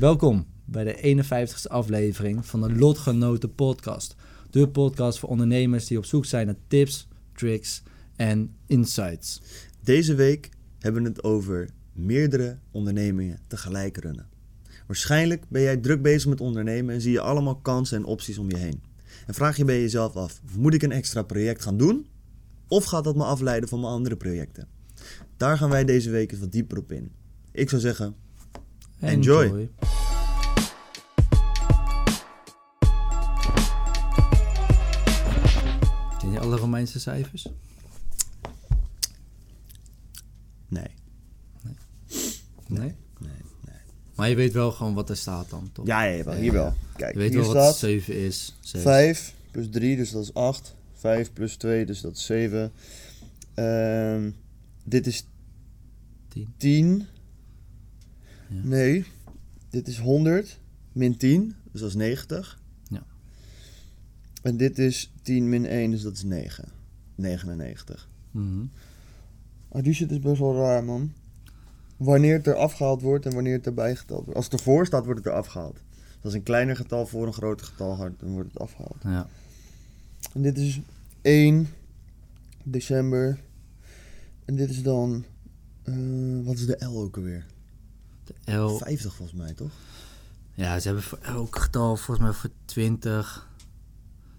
Welkom bij de 51ste aflevering van de Lotgenoten podcast. De podcast voor ondernemers die op zoek zijn naar tips, tricks en insights. Deze week hebben we het over meerdere ondernemingen tegelijk runnen. Waarschijnlijk ben jij druk bezig met ondernemen en zie je allemaal kansen en opties om je heen. En vraag je bij jezelf af, moet ik een extra project gaan doen? Of gaat dat me afleiden van mijn andere projecten? Daar gaan wij deze week eens wat dieper op in. Ik zou zeggen, Enjoy. Ken je alle Romeinse cijfers? nee. Nee? Nee, nee. Maar je weet wel gewoon wat er staat dan, toch? Ja, ja, wel, hier wel. Kijk, Je weet hier wel wat staat 7 is. 7. 5 plus 3, dus dat is 8. 5 plus 2, dus dat is 7. Ehm, dit is 10. 10. Ja. Nee, dit is 100 min 10, dus dat is 90. Ja. En dit is 10 min 1, dus dat is 9. 99. Mhm. Ah, die shit is best wel raar, man. Wanneer het er afgehaald wordt en wanneer het erbij geteld wordt. Als het ervoor staat, wordt het er afgehaald. Dus als een kleiner getal voor een groter getal gaat, dan wordt het afgehaald. Ja. En dit is 1 december. En dit is dan... eh, wat is de L ook alweer? De L. 50 volgens mij, toch? Ja, ze hebben voor elk getal volgens mij voor 20.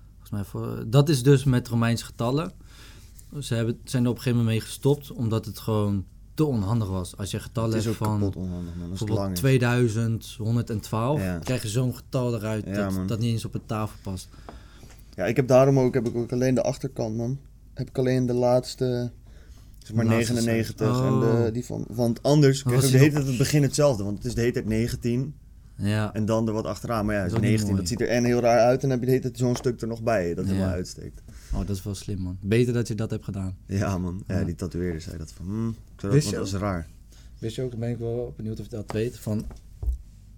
Volgens mij voor, dat is dus met Romeinse getallen. Ze hebben, zijn er op een gegeven moment mee gestopt, omdat het gewoon te onhandig was. Als je getallen hebt van bijvoorbeeld lang is. 2112, Ja. krijg je zo'n getal eruit Ja, dat, dat niet eens op een tafel past. Ja, ik heb daarom ook, heb ik ook alleen de achterkant, man. Heb ik alleen de laatste, zeg maar De laatste 99 cijfer. en Oh. de, die van... Want anders krijg je de hele tijd het begin hetzelfde. Want het is de hele tijd 19 Ja, en dan er wat achteraan. Maar ja, het Dat is is ook niet 19. Dat ziet er en heel raar uit. En dan heb je de hele tijd zo'n stuk er nog bij dat Ja. helemaal uitsteekt. oh, dat is wel slim man. Beter dat je dat hebt gedaan. Ja, man. Ja, Ja. die tatoeëerder zei dat van... Ik zou Wist dat, is raar. Wist je ook, ben ik wel benieuwd of je dat weet, van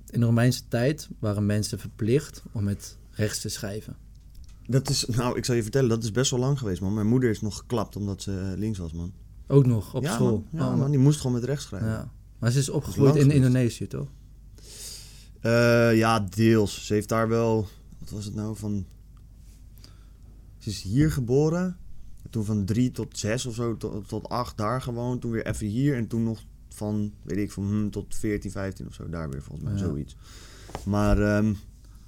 in de Romeinse tijd waren mensen verplicht om met rechts te schrijven. Dat is, nou, ik zal je vertellen, dat is best wel lang geweest, man. Mijn moeder is nog geklapt omdat ze links was, man. Ook nog op ja, school. Man. Ja, Oh, man. Die moest gewoon met rechts schrijven. Ja. Maar ze is opgegroeid in. Indonesië, toch? Eh, ja, deels. Ze heeft daar wel... Wat was het nou? Van... Ze is hier geboren. Toen van drie tot zes of zo, tot, tot acht daar gewoond. Toen weer even hier. En toen nog van, weet ik, van hm, tot 14, 15 of zo. Daar weer, volgens mij, Ja. zoiets. Maar ehm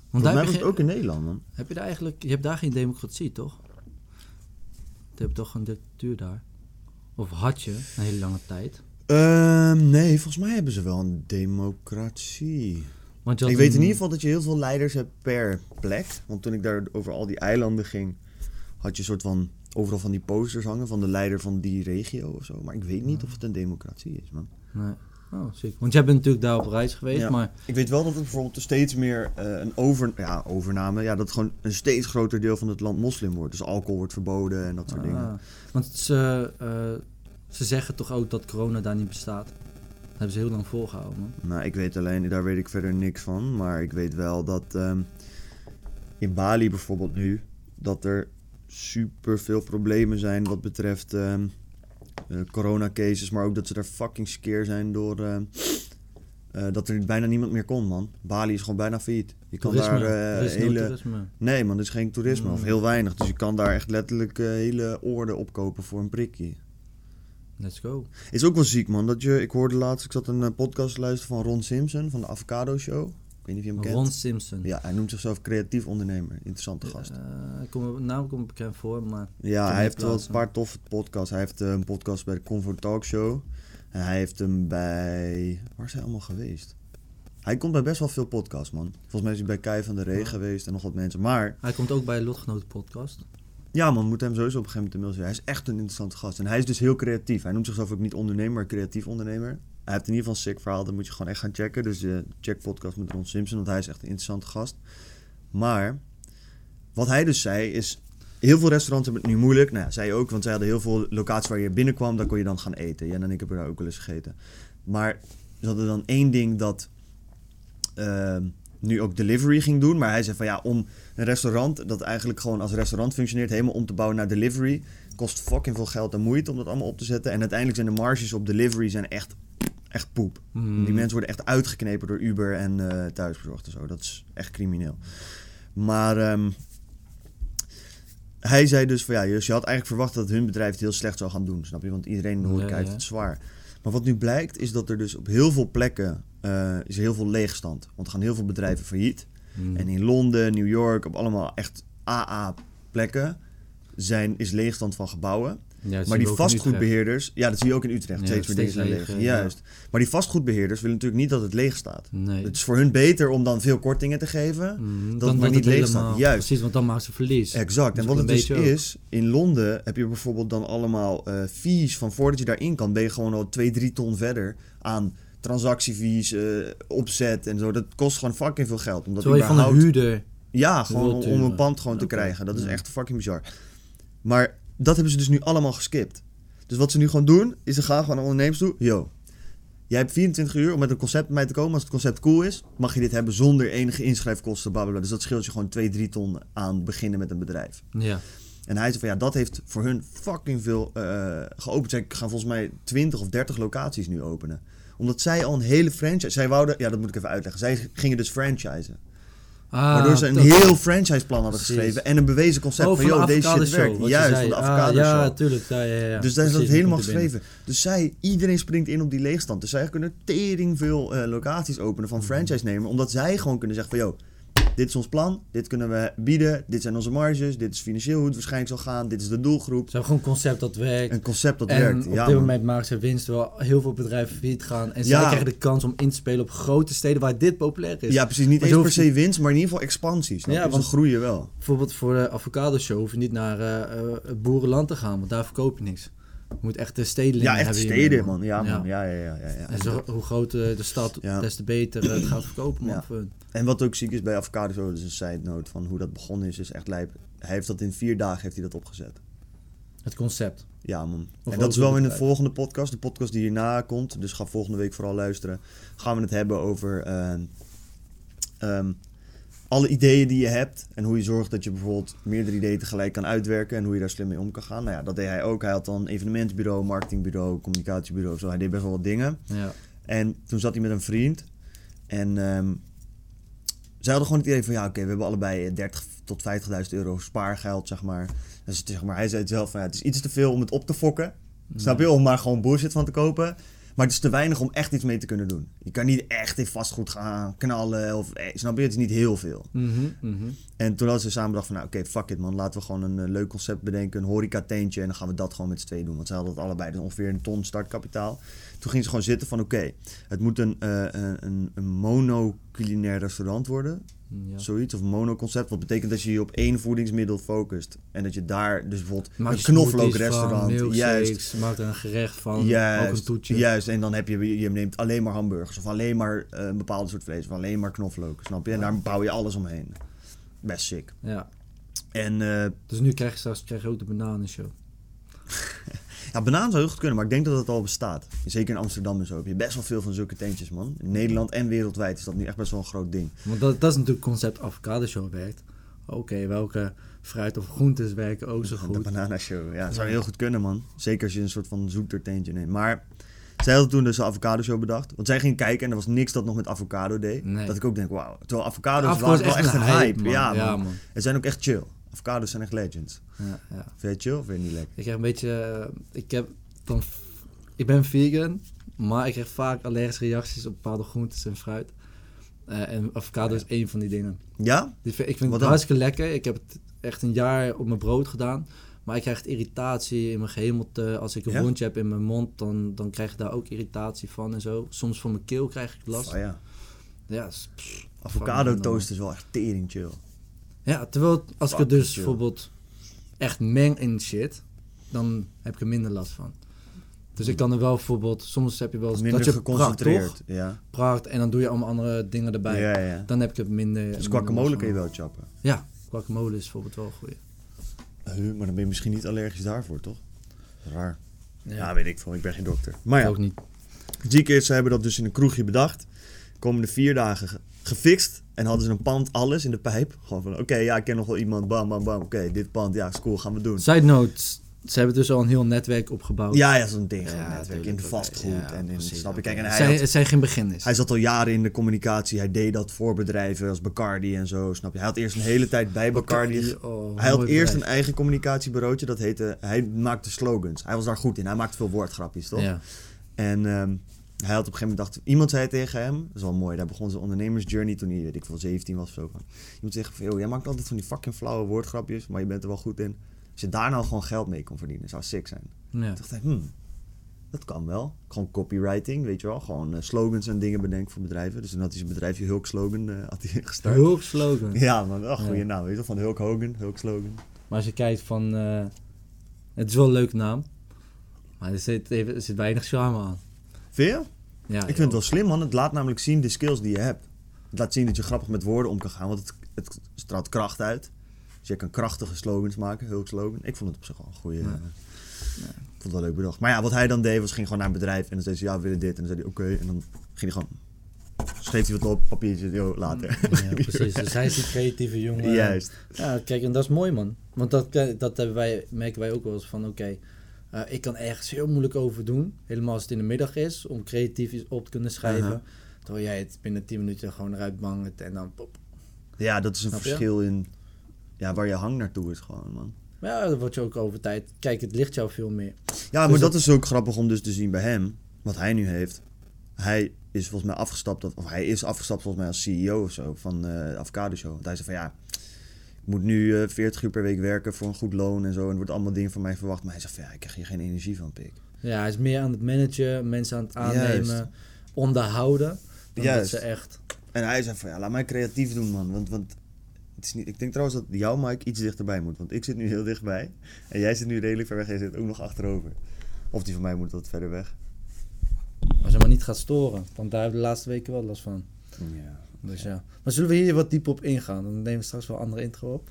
Want daar mij was het ook in Nederland, man. heb je daar eigenlijk, je hebt daar geen democratie, toch? Je hebt toch een dictatuur daar? Of had je een hele lange tijd? Ehm, nee, volgens mij hebben ze wel een democratie. Want Ik weet in ieder geval dat je heel veel leiders hebt per plek. Want toen ik daar over al die eilanden ging, had je soort van overal van die posters hangen van de leider van die regio of zo. Maar ik weet niet of het een democratie is, man. Nee. Oh, ziek. Want jij bent natuurlijk daar op reis geweest, Ja. maar Ik weet wel dat het bijvoorbeeld steeds meer eh, een over, ja, overname, ja, dat gewoon een steeds groter deel van het land moslim wordt. Dus alcohol wordt verboden en dat soort dingen. Ah, want ze, eh, ze zeggen toch ook dat corona daar niet bestaat. Dat hebben ze heel lang volgehouden, man. Nou, ik weet alleen, daar weet ik verder niks van. Maar ik weet wel dat ehm, in Bali bijvoorbeeld nu, dat er super veel problemen zijn wat betreft ehm eh, coronacases. Maar ook dat ze daar fucking skeer zijn door ehm, eh, dat er bijna niemand meer kon, man. Bali is gewoon bijna failliet. Je kan Toerisme. daar eh, is hele... toerisme. Nee, man, er is geen toerisme. Of Mm. heel weinig. Dus je kan daar echt letterlijk eh, hele oorden opkopen voor een prikje. Let's go. Is ook wel ziek, man. Dat je, ik hoorde laatst, ik zat een eh, podcast te luisteren van Ron Simpson van de Avocado Show. Ik weet niet of je hem kent. Ron Simpson. Ja, hij noemt zichzelf creatief ondernemer. Interessante gast. Ik kom, naam komt bekend voor, maar... ja, hij heeft wel een paar toffe podcasts. Hij heeft eh, een podcast bij de Comfort Talk Show. En hij heeft hem bij... Waar is hij allemaal geweest? Hij komt bij best wel veel podcasts, man. Volgens mij is hij bij Kai van der Ree Ja. geweest en nog wat mensen. Maar Hij komt ook bij de Lotgenoten podcast. ja, man, moet hem sowieso op een gegeven moment de mail. Hij is echt een interessante gast. En hij is dus heel creatief. Hij noemt zichzelf ook niet ondernemer, maar creatief ondernemer. Hij heeft in ieder geval een sick verhaal. Dat moet je gewoon echt gaan checken. Dus eh, check podcast met Ron Simpson. Want hij is echt een interessante gast. Maar wat hij dus zei is... Heel veel restaurants hebben het nu moeilijk. Nou ja, zij ook. Want zij hadden heel veel locaties waar je binnenkwam. Daar kon je dan gaan eten. Jan en ik hebben daar ook wel eens gegeten. Maar ze hadden dan één ding dat... ehm, nu ook delivery ging doen. Maar hij zei van ja, om een restaurant dat eigenlijk gewoon als restaurant functioneert, helemaal om te bouwen naar delivery, kost fucking veel geld en moeite om dat allemaal op te zetten. En uiteindelijk zijn de marges op delivery zijn echt, echt poep. Hmm. Die mensen worden echt uitgeknepen door Uber en eh thuisbezorgd en zo. Dat is echt crimineel. Maar ehm, hij zei dus van ja, dus je had eigenlijk verwacht dat hun bedrijf het heel slecht zou gaan doen. Snap je? Want iedereen in de horeca Ja, heeft ja. het zwaar. Maar wat nu blijkt is dat er dus op heel veel plekken eh, is heel veel leegstand. Want er gaan heel veel bedrijven failliet. Hmm. En in Londen, New York, op allemaal echt AA-plekken zijn, is leegstand van gebouwen. Ja, maar die vastgoedbeheerders, ja, dat zie je ook in Utrecht. Ja, steeds meer dingen zijn leeg. Juist. Maar die vastgoedbeheerders willen natuurlijk niet dat het leeg staat. Nee. Het is voor hun beter om dan veel kortingen te geven. Mhm, dat dan het maar niet het leeg staat. Juist. Precies, want dan maakt ze verlies. Exact. En wat het dus ook. is, in Londen heb je bijvoorbeeld dan allemaal eh, fees van voordat je daarin kan, ben je gewoon al 2, 3 ton verder aan transactiefees, eh, opzet en zo. Dat kost gewoon fucking veel geld. Omdat Terwijl je van een überhaupt- huurder... Ja, gewoon om een pand gewoon te krijgen. Dat is echt fucking bizar. Maar dat hebben ze dus nu allemaal geskipt. Dus wat ze nu gewoon doen, is ze gaan gewoon naar ondernemers toe. Yo, jij hebt 24 uur om met een concept bij mij te komen. Als het concept cool is, mag je dit hebben zonder enige inschrijfkosten. Blablabla. Dus dat scheelt je gewoon 2, 3 ton aan beginnen met een bedrijf. Ja. En hij zei van ja, dat heeft voor hun fucking veel eh, geopend. Zij gaan volgens mij 20 of 30 locaties nu openen. Omdat zij al een hele franchise... Zij wouden... Ja, dat moet ik even uitleggen. Zij gingen dus franchisen. Ah, Waardoor ze een dat- heel franchiseplan hadden geschreven. En een bewezen concept Oh, van, joh, deze shit show, werkt. Juist, van de Ah, avocado Ja, show. tuurlijk. Ja, ja, ja. Dus daar is dat helemaal geschreven. Dus zij, iedereen springt in op die leegstand. Dus zij kunnen tering veel eh, locaties openen van franchise-nemer. Omdat zij gewoon kunnen zeggen van, joh, dit is ons plan. Dit kunnen we bieden. Dit zijn onze marges. Dit is financieel hoe het waarschijnlijk zal gaan. Dit is de doelgroep. Ze hebben gewoon een concept dat werkt. Een concept dat en werkt. op Ja, dit man. moment maken ze winst terwijl heel veel bedrijven failliet gaan. En Ja. zij krijgen de kans om in te spelen op grote steden waar dit populair is. Ja, precies. Niet eens per se winst, maar in ieder geval expansie. Snap Ja, want- Ze groeien wel. Bijvoorbeeld voor de avocado show hoef je niet naar eh, eh, het boerenland te gaan, want daar verkoop je niks. Je moet echt de stedelingen Ja, echt hebben steden, man. Ja, man. Ja, ja, ja. ja, ja. En zo, hoe groter de stad, des te beter het gaat verkopen, man. En wat ook ziek is bij avocado, zo, dat is een side note van hoe dat begonnen is, is echt lijp. Hij heeft dat in vier dagen heeft hij dat opgezet. Het concept. Ja, man. Of en dat is wel in de volgende podcast, de podcast die hierna komt. Dus ga volgende week vooral luisteren. Gaan we het hebben over ehm, ehm, alle ideeën die je hebt. En hoe je zorgt dat je bijvoorbeeld meerdere ideeën tegelijk kan uitwerken. En hoe je daar slim mee om kan gaan. Nou ja, dat deed hij ook. Hij had dan evenementenbureau, marketingbureau, communicatiebureau. Zo. Hij deed best wel wat dingen. Ja. En toen zat hij met een vriend. En ehm, zij hadden gewoon het idee van... Ja, oké, we hebben allebei 30 tot 50.000 euro spaargeld, zeg maar. Dus zeg maar, hij zei het zelf van... Ja, het is iets te veel om het op te fokken. Snap je? Om maar gewoon bullshit van te kopen. Maar het is te weinig om echt iets mee te kunnen doen. Je kan niet echt in vastgoed gaan knallen. Of, eh, snap je? Het is niet heel veel. Mhm, mhm. En toen hadden ze samen bedacht van... Nou, oké, fuck it man. Laten we gewoon een eh, leuk concept bedenken. Een horeca-teentje. En dan gaan we dat gewoon met z'n tweeën doen. Want ze hadden het allebei dus ongeveer een ton startkapitaal. Toen gingen ze gewoon zitten van... Oké, het moet een, eh, een, een, een mono-culinair restaurant worden. Ja. Zoiets. Of mono-concept. Wat betekent dat je je op één voedingsmiddel focust. En dat je daar dus bijvoorbeeld Maak een knoflookrestaurant... Juist. Maak er een gerecht van, ook een Juist, toetje. juist, en dan heb je, je neemt alleen maar hamburgers of alleen maar eh, een bepaalde soort vlees of alleen maar knoflook, snap je? En daar bouw je alles omheen. Best sick. Ja. En eh Dus nu krijg je straks krijg je ook de bananenshow. ja, banaan zou heel goed kunnen, maar ik denk dat het al bestaat. Zeker in Amsterdam en zo heb je best wel veel van zulke tentjes, man. In Nederland en wereldwijd is dat nu echt best wel een groot ding. Want dat, dat is natuurlijk het concept avocado show werkt. Oké, welke fruit of groentes werken ook zo De goed. banana show, ja, dat zou heel goed kunnen, man. Zeker als je een soort van zoeter tentje neemt. Maar zij hadden toen dus de avocado show bedacht. Want zij ging kijken en er was niks dat nog met avocado deed. Nee. Dat ik ook denk, wauw. Terwijl avocado's Avocado waren wel echt een hype. man. Ja, man. Ja, man. Het zijn ook echt chill. Avocados zijn echt legends. Ja, ja. Vind je chill of vind je niet lekker? Ik krijg een beetje... eh, ik, heb dan, ik ben vegan, maar ik krijg vaak allergische reacties op bepaalde groentes en fruit. Eh, en avocado is één van die dingen. Ja? Ik vind Wat het dan? hartstikke lekker. Ik heb het echt een jaar op mijn brood gedaan. Maar ik krijg irritatie in mijn gehemelte. Als ik een Ja? wondje heb in mijn mond, dan, dan krijg ik daar ook irritatie van en zo. Soms van mijn keel krijg ik last. Oh, ja. Ja, Avocado toast is wel echt tering chill. Ja, terwijl als ik het dus bijvoorbeeld echt meng in shit, dan heb ik er minder last van. Dus ik kan er wel bijvoorbeeld, soms heb je wel eens Minder dat je geconcentreerd. toch? Ja. Pracht en dan doe je allemaal andere dingen erbij. Ja, ja. Dan heb ik het minder... Dus guacamole kun je van. wel chappen. Ja, guacamole is bijvoorbeeld wel een goeie. Huh, maar dan ben je misschien niet allergisch daarvoor, toch? Raar. Ja, Ja, weet ik veel. Ik ben geen dokter. Maar ja, ook niet. G-Kids hebben dat dus in een kroegje bedacht. Komende vier dagen ge- gefixt. En hadden ze een pand, alles in de pijp. Gewoon van, oké, ja, ik ken nog wel iemand. Bam, bam, bam. Oké, dit pand, ja, is cool, gaan we doen. Side note, ze hebben dus al een heel netwerk opgebouwd. Ja, ja, zo'n ding. Ja, netwerk. In de vastgoed. Ja, en in, precies, snap je? Kijk, en het, hij, had- het zijn geen beginners. hij zat al jaren in de communicatie. Hij deed dat voor bedrijven als Bacardi en zo, snap je? Hij had eerst een hele tijd bij Bacardi... oh, Hij had eerst een eigen communicatiebureautje, dat heette... Hij maakte slogans. Hij was daar goed in. Hij maakte veel woordgrapjes, toch? Ja. En ehm, hij had op een gegeven moment dacht... Iemand zei tegen hem... Dat is wel mooi. Daar begon zijn ondernemersjourney toen hij, weet ik veel, 17 was of zo. Iemand zei van... "Yo, jij maakt altijd van die fucking flauwe woordgrapjes... Maar je bent er wel goed in. Als je daar nou gewoon geld mee kon verdienen... Zou sick zijn. Ja. Toen dacht hij... Hmm, dat kan wel. Gewoon copywriting, weet je wel. Gewoon eh, slogans en dingen bedenken voor bedrijven. Dus toen had hij zijn bedrijfje Hulk Slogan eh, had hij gestart. Hulk slogan. Ja, man. Wel goede Ja. naam. Weet je wel. Van Hulk Hogan. Hulk Slogan. Maar als je kijkt van... eh, het is wel een leuke naam. Maar er zit, er zit weinig charme aan. Vind je? Ja, Ik vind het wel slim, man. Het laat namelijk zien de skills die je hebt. Het laat zien dat je grappig met woorden om kan gaan, want het, het straalt kracht uit. Dus je kan krachtige slogans maken, hulk slogan. Ik vond het op zich wel een goede. Ja. eh, Ik vond het wel leuk bedacht. Maar ja, wat hij dan deed was ging gewoon naar een bedrijf en dan zei ze ja, we willen dit. En dan zei hij oké. En dan ging hij gewoon. Schreef hij wat op, papiertje, yo, later. Ja, precies. Dus hij is die creatieve jongen. Juist. Ja, kijk, en dat is mooi, man. Want dat, dat hebben wij, merken wij ook wel eens van, oké, eh, ik kan ergens heel moeilijk over doen. Helemaal als het in de middag is, om creatief iets op te kunnen schrijven. Terwijl jij het binnen 10 minuten gewoon eruit bangt en dan pop. Ja, dat is een Snap je? verschil in ja, waar je hang naartoe is gewoon, man. Maar ja, dan word je ook over tijd. Kijk, het ligt jou veel meer. Ja, maar Dus dat dat- is ook grappig om dus te zien bij hem, wat hij nu heeft. Hij is volgens mij afgestapt, of hij is afgestapt volgens mij als CEO of zo van eh, de Avocado Show. Want hij zei van ja, moet nu eh 40 uur per week werken voor een goed loon en zo. En er wordt allemaal dingen van mij verwacht. Maar hij zegt van ja, ik krijg hier geen energie van, pik. Ja, hij is meer aan het managen, mensen aan het aannemen, Juist. onderhouden. Dan Juist. dat ze echt... En hij zei van ja, laat mij creatief doen man. Want, want het is niet, ik denk trouwens dat jouw mic iets dichterbij moet. Want ik zit nu heel dichtbij. En jij zit nu redelijk ver weg en jij zit ook nog achterover. Of die van mij moet wat verder weg. Als je maar niet gaat storen. Want daar hebben we de laatste weken wel last van. Ja. Dus ja. Maar zullen we hier wat dieper op ingaan? Dan nemen we straks wel andere intro op.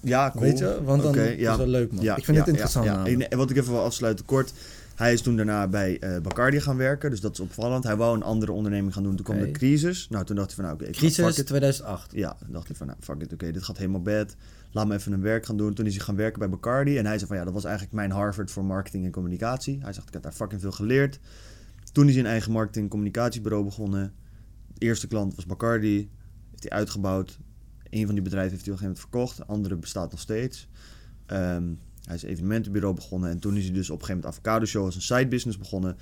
Ja, cool. Weet je? Want dan is het wel leuk, man. Ja, ik vind het interessant. Namelijk. En wat ik even wil afsluiten kort. Hij is toen daarna bij eh Bacardi gaan werken, dus dat is opvallend. Hij wou een andere onderneming gaan doen, toen kwam de crisis. Nou, toen dacht hij van, nou oké, ga- Crisis fuck it. 2008. Ja, toen dacht hij van, nou, fuck it, oké, dit gaat helemaal bad. Laat me even een werk gaan doen. Toen is hij gaan werken bij Bacardi en hij zei van, ja, dat was eigenlijk mijn Harvard voor marketing en communicatie. Hij zegt, ik heb daar fucking veel geleerd. Toen is hij een eigen marketing en communicatiebureau begonnen. De eerste klant was Bacardi, heeft hij uitgebouwd. Een van die bedrijven heeft hij op een gegeven moment verkocht, de andere bestaat nog steeds. Ehm, hij is evenementenbureau begonnen en toen is hij dus op een gegeven moment Avocado Show als een side business begonnen.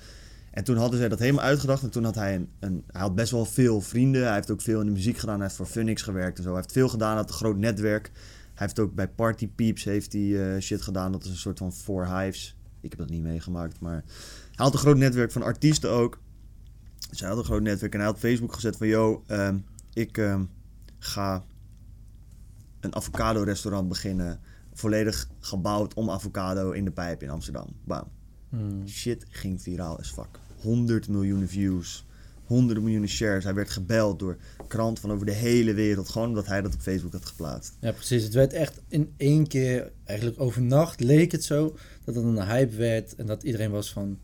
En toen hadden zij dat helemaal uitgedacht en toen had hij een, een... Hij had best wel veel vrienden, hij heeft ook veel in de muziek gedaan, hij heeft voor Funix gewerkt en zo. Hij heeft veel gedaan, hij had een groot netwerk. Hij heeft ook bij Party Peeps heeft hij, eh, shit gedaan, dat is een soort van Four Hives. Ik heb dat niet meegemaakt, maar hij had een groot netwerk van artiesten ook. Dus hij had een groot netwerk en hij had Facebook gezet van... Yo, ehm, ik ehm, ga een avocado restaurant beginnen. Volledig gebouwd om avocado in de pijp in Amsterdam. Bam. Hmm. Shit ging viraal as fuck. 100 miljoen views. Honderden miljoenen shares. Hij werd gebeld door kranten van over de hele wereld. Gewoon omdat hij dat op Facebook had geplaatst. Ja, precies. Het werd echt in één keer, eigenlijk overnacht, leek het zo dat het een hype werd. En dat iedereen was van.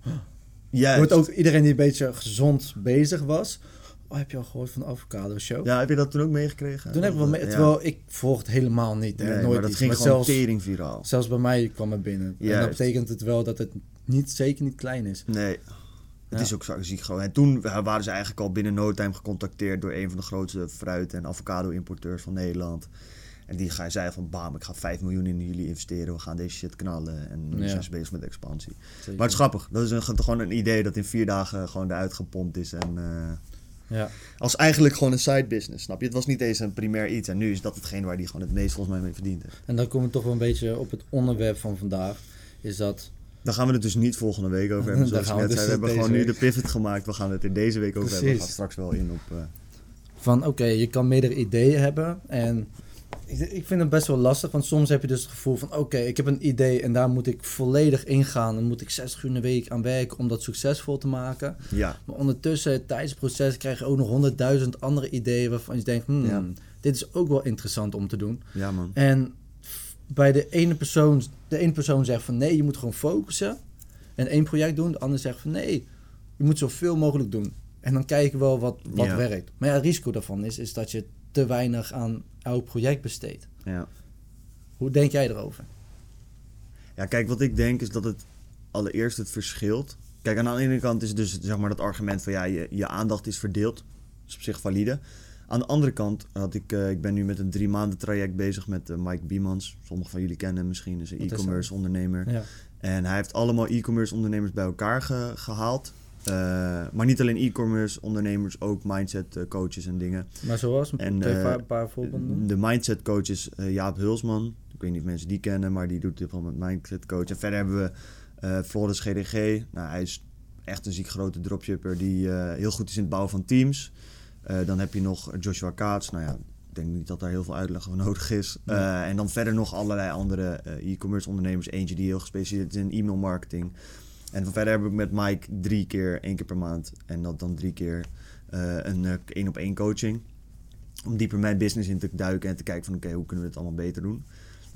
Ja, Wordt ook iedereen die een beetje gezond bezig was. Oh, heb je al gehoord van de Avocado Show? ja, heb je dat toen ook meegekregen? Toen heb ik wel mee, Ja. terwijl ik volg het helemaal niet. Hè, Nee, nooit maar dat iets. ging maar gewoon zelfs, viraal. zelfs bij mij kwam het binnen. En Juist. dat betekent het wel dat het niet, zeker niet klein is. Nee. Het Ja. is ook zo ziek gewoon. En toen waren ze eigenlijk al binnen no time gecontacteerd door een van de grootste fruit- en avocado-importeurs van Nederland. En die ga- zei van, bam, ik ga 5 miljoen in jullie investeren. We gaan deze shit knallen. En nu Ja. zijn ze bezig met expansie. Zeker. Maar het is grappig. Dat is een, gewoon een idee dat in vier dagen gewoon eruit gepompt is. En eh, Ja. als eigenlijk gewoon een side business, snap je? Het was niet eens een primair iets. En nu is dat hetgeen waar die gewoon het meest volgens mij mee verdient heeft. En dan komen we toch wel een beetje op het onderwerp van vandaag. Is dat. Daar gaan we het dus niet volgende week over hebben. Zoals gaan we net dus zei. We hebben gewoon nu de pivot gemaakt. We gaan het er deze week over hebben. We gaan straks wel in op... eh, Van oké, je kan meerdere ideeën hebben. En Ik, ik vind het best wel lastig, want soms heb je dus het gevoel van... oké, ik heb een idee en daar moet ik volledig ingaan. Dan moet ik 60 uur in de week aan werken om dat succesvol te maken. Ja, Maar ondertussen, tijdens het proces, krijg je ook nog honderdduizend andere ideeën... waarvan je denkt, hmm, Ja. dit is ook wel interessant om te doen. ja man. En bij de ene persoon, de ene persoon zegt van nee, je moet gewoon focussen en één project doen. De ander zegt van nee, je moet zoveel mogelijk doen. En dan kijken we wel wat, wat Ja. werkt. Maar ja, het risico daarvan is, is dat je te weinig aan elk project besteedt. Ja. Hoe denk jij erover? Ja, kijk, wat ik denk is dat het allereerst het verschilt. Kijk, aan de ene kant is dus zeg maar dat argument van ja, je, je aandacht is verdeeld. Dat is op zich valide. Aan de andere kant had ik, eh, ik ben nu met een drie maanden traject bezig met eh, Mike Biemans. Sommigen van jullie kennen hem misschien, is een e-commerce ondernemer. Ja. En hij heeft allemaal e-commerce ondernemers bij elkaar ge- gehaald. Eh, maar niet alleen e-commerce ondernemers, ook mindset eh, coaches en dingen. Maar zoals, En, kun je eh, een paar, paar voorbeelden? De mindset coach is Jaap Hulsman. Ik weet niet of mensen die kennen, maar die doet dit wel met mindset coach. En verder hebben we Floris GDG. Nou, hij is echt een ziek grote dropshipper die heel goed is in het bouwen van teams. Dan heb je nog Joshua Kaats. Nou ja, ik denk niet dat daar heel veel uitleg over nodig is. Nee. En dan verder nog allerlei andere e-commerce ondernemers. Eentje die heel gespecialiseerd is in e-mail marketing. En van verder heb ik met Mike drie keer, één keer per maand. En dat dan drie keer eh, een eh, één op één coaching om dieper mijn business in te duiken en te kijken van oké, hoe kunnen we het allemaal beter doen.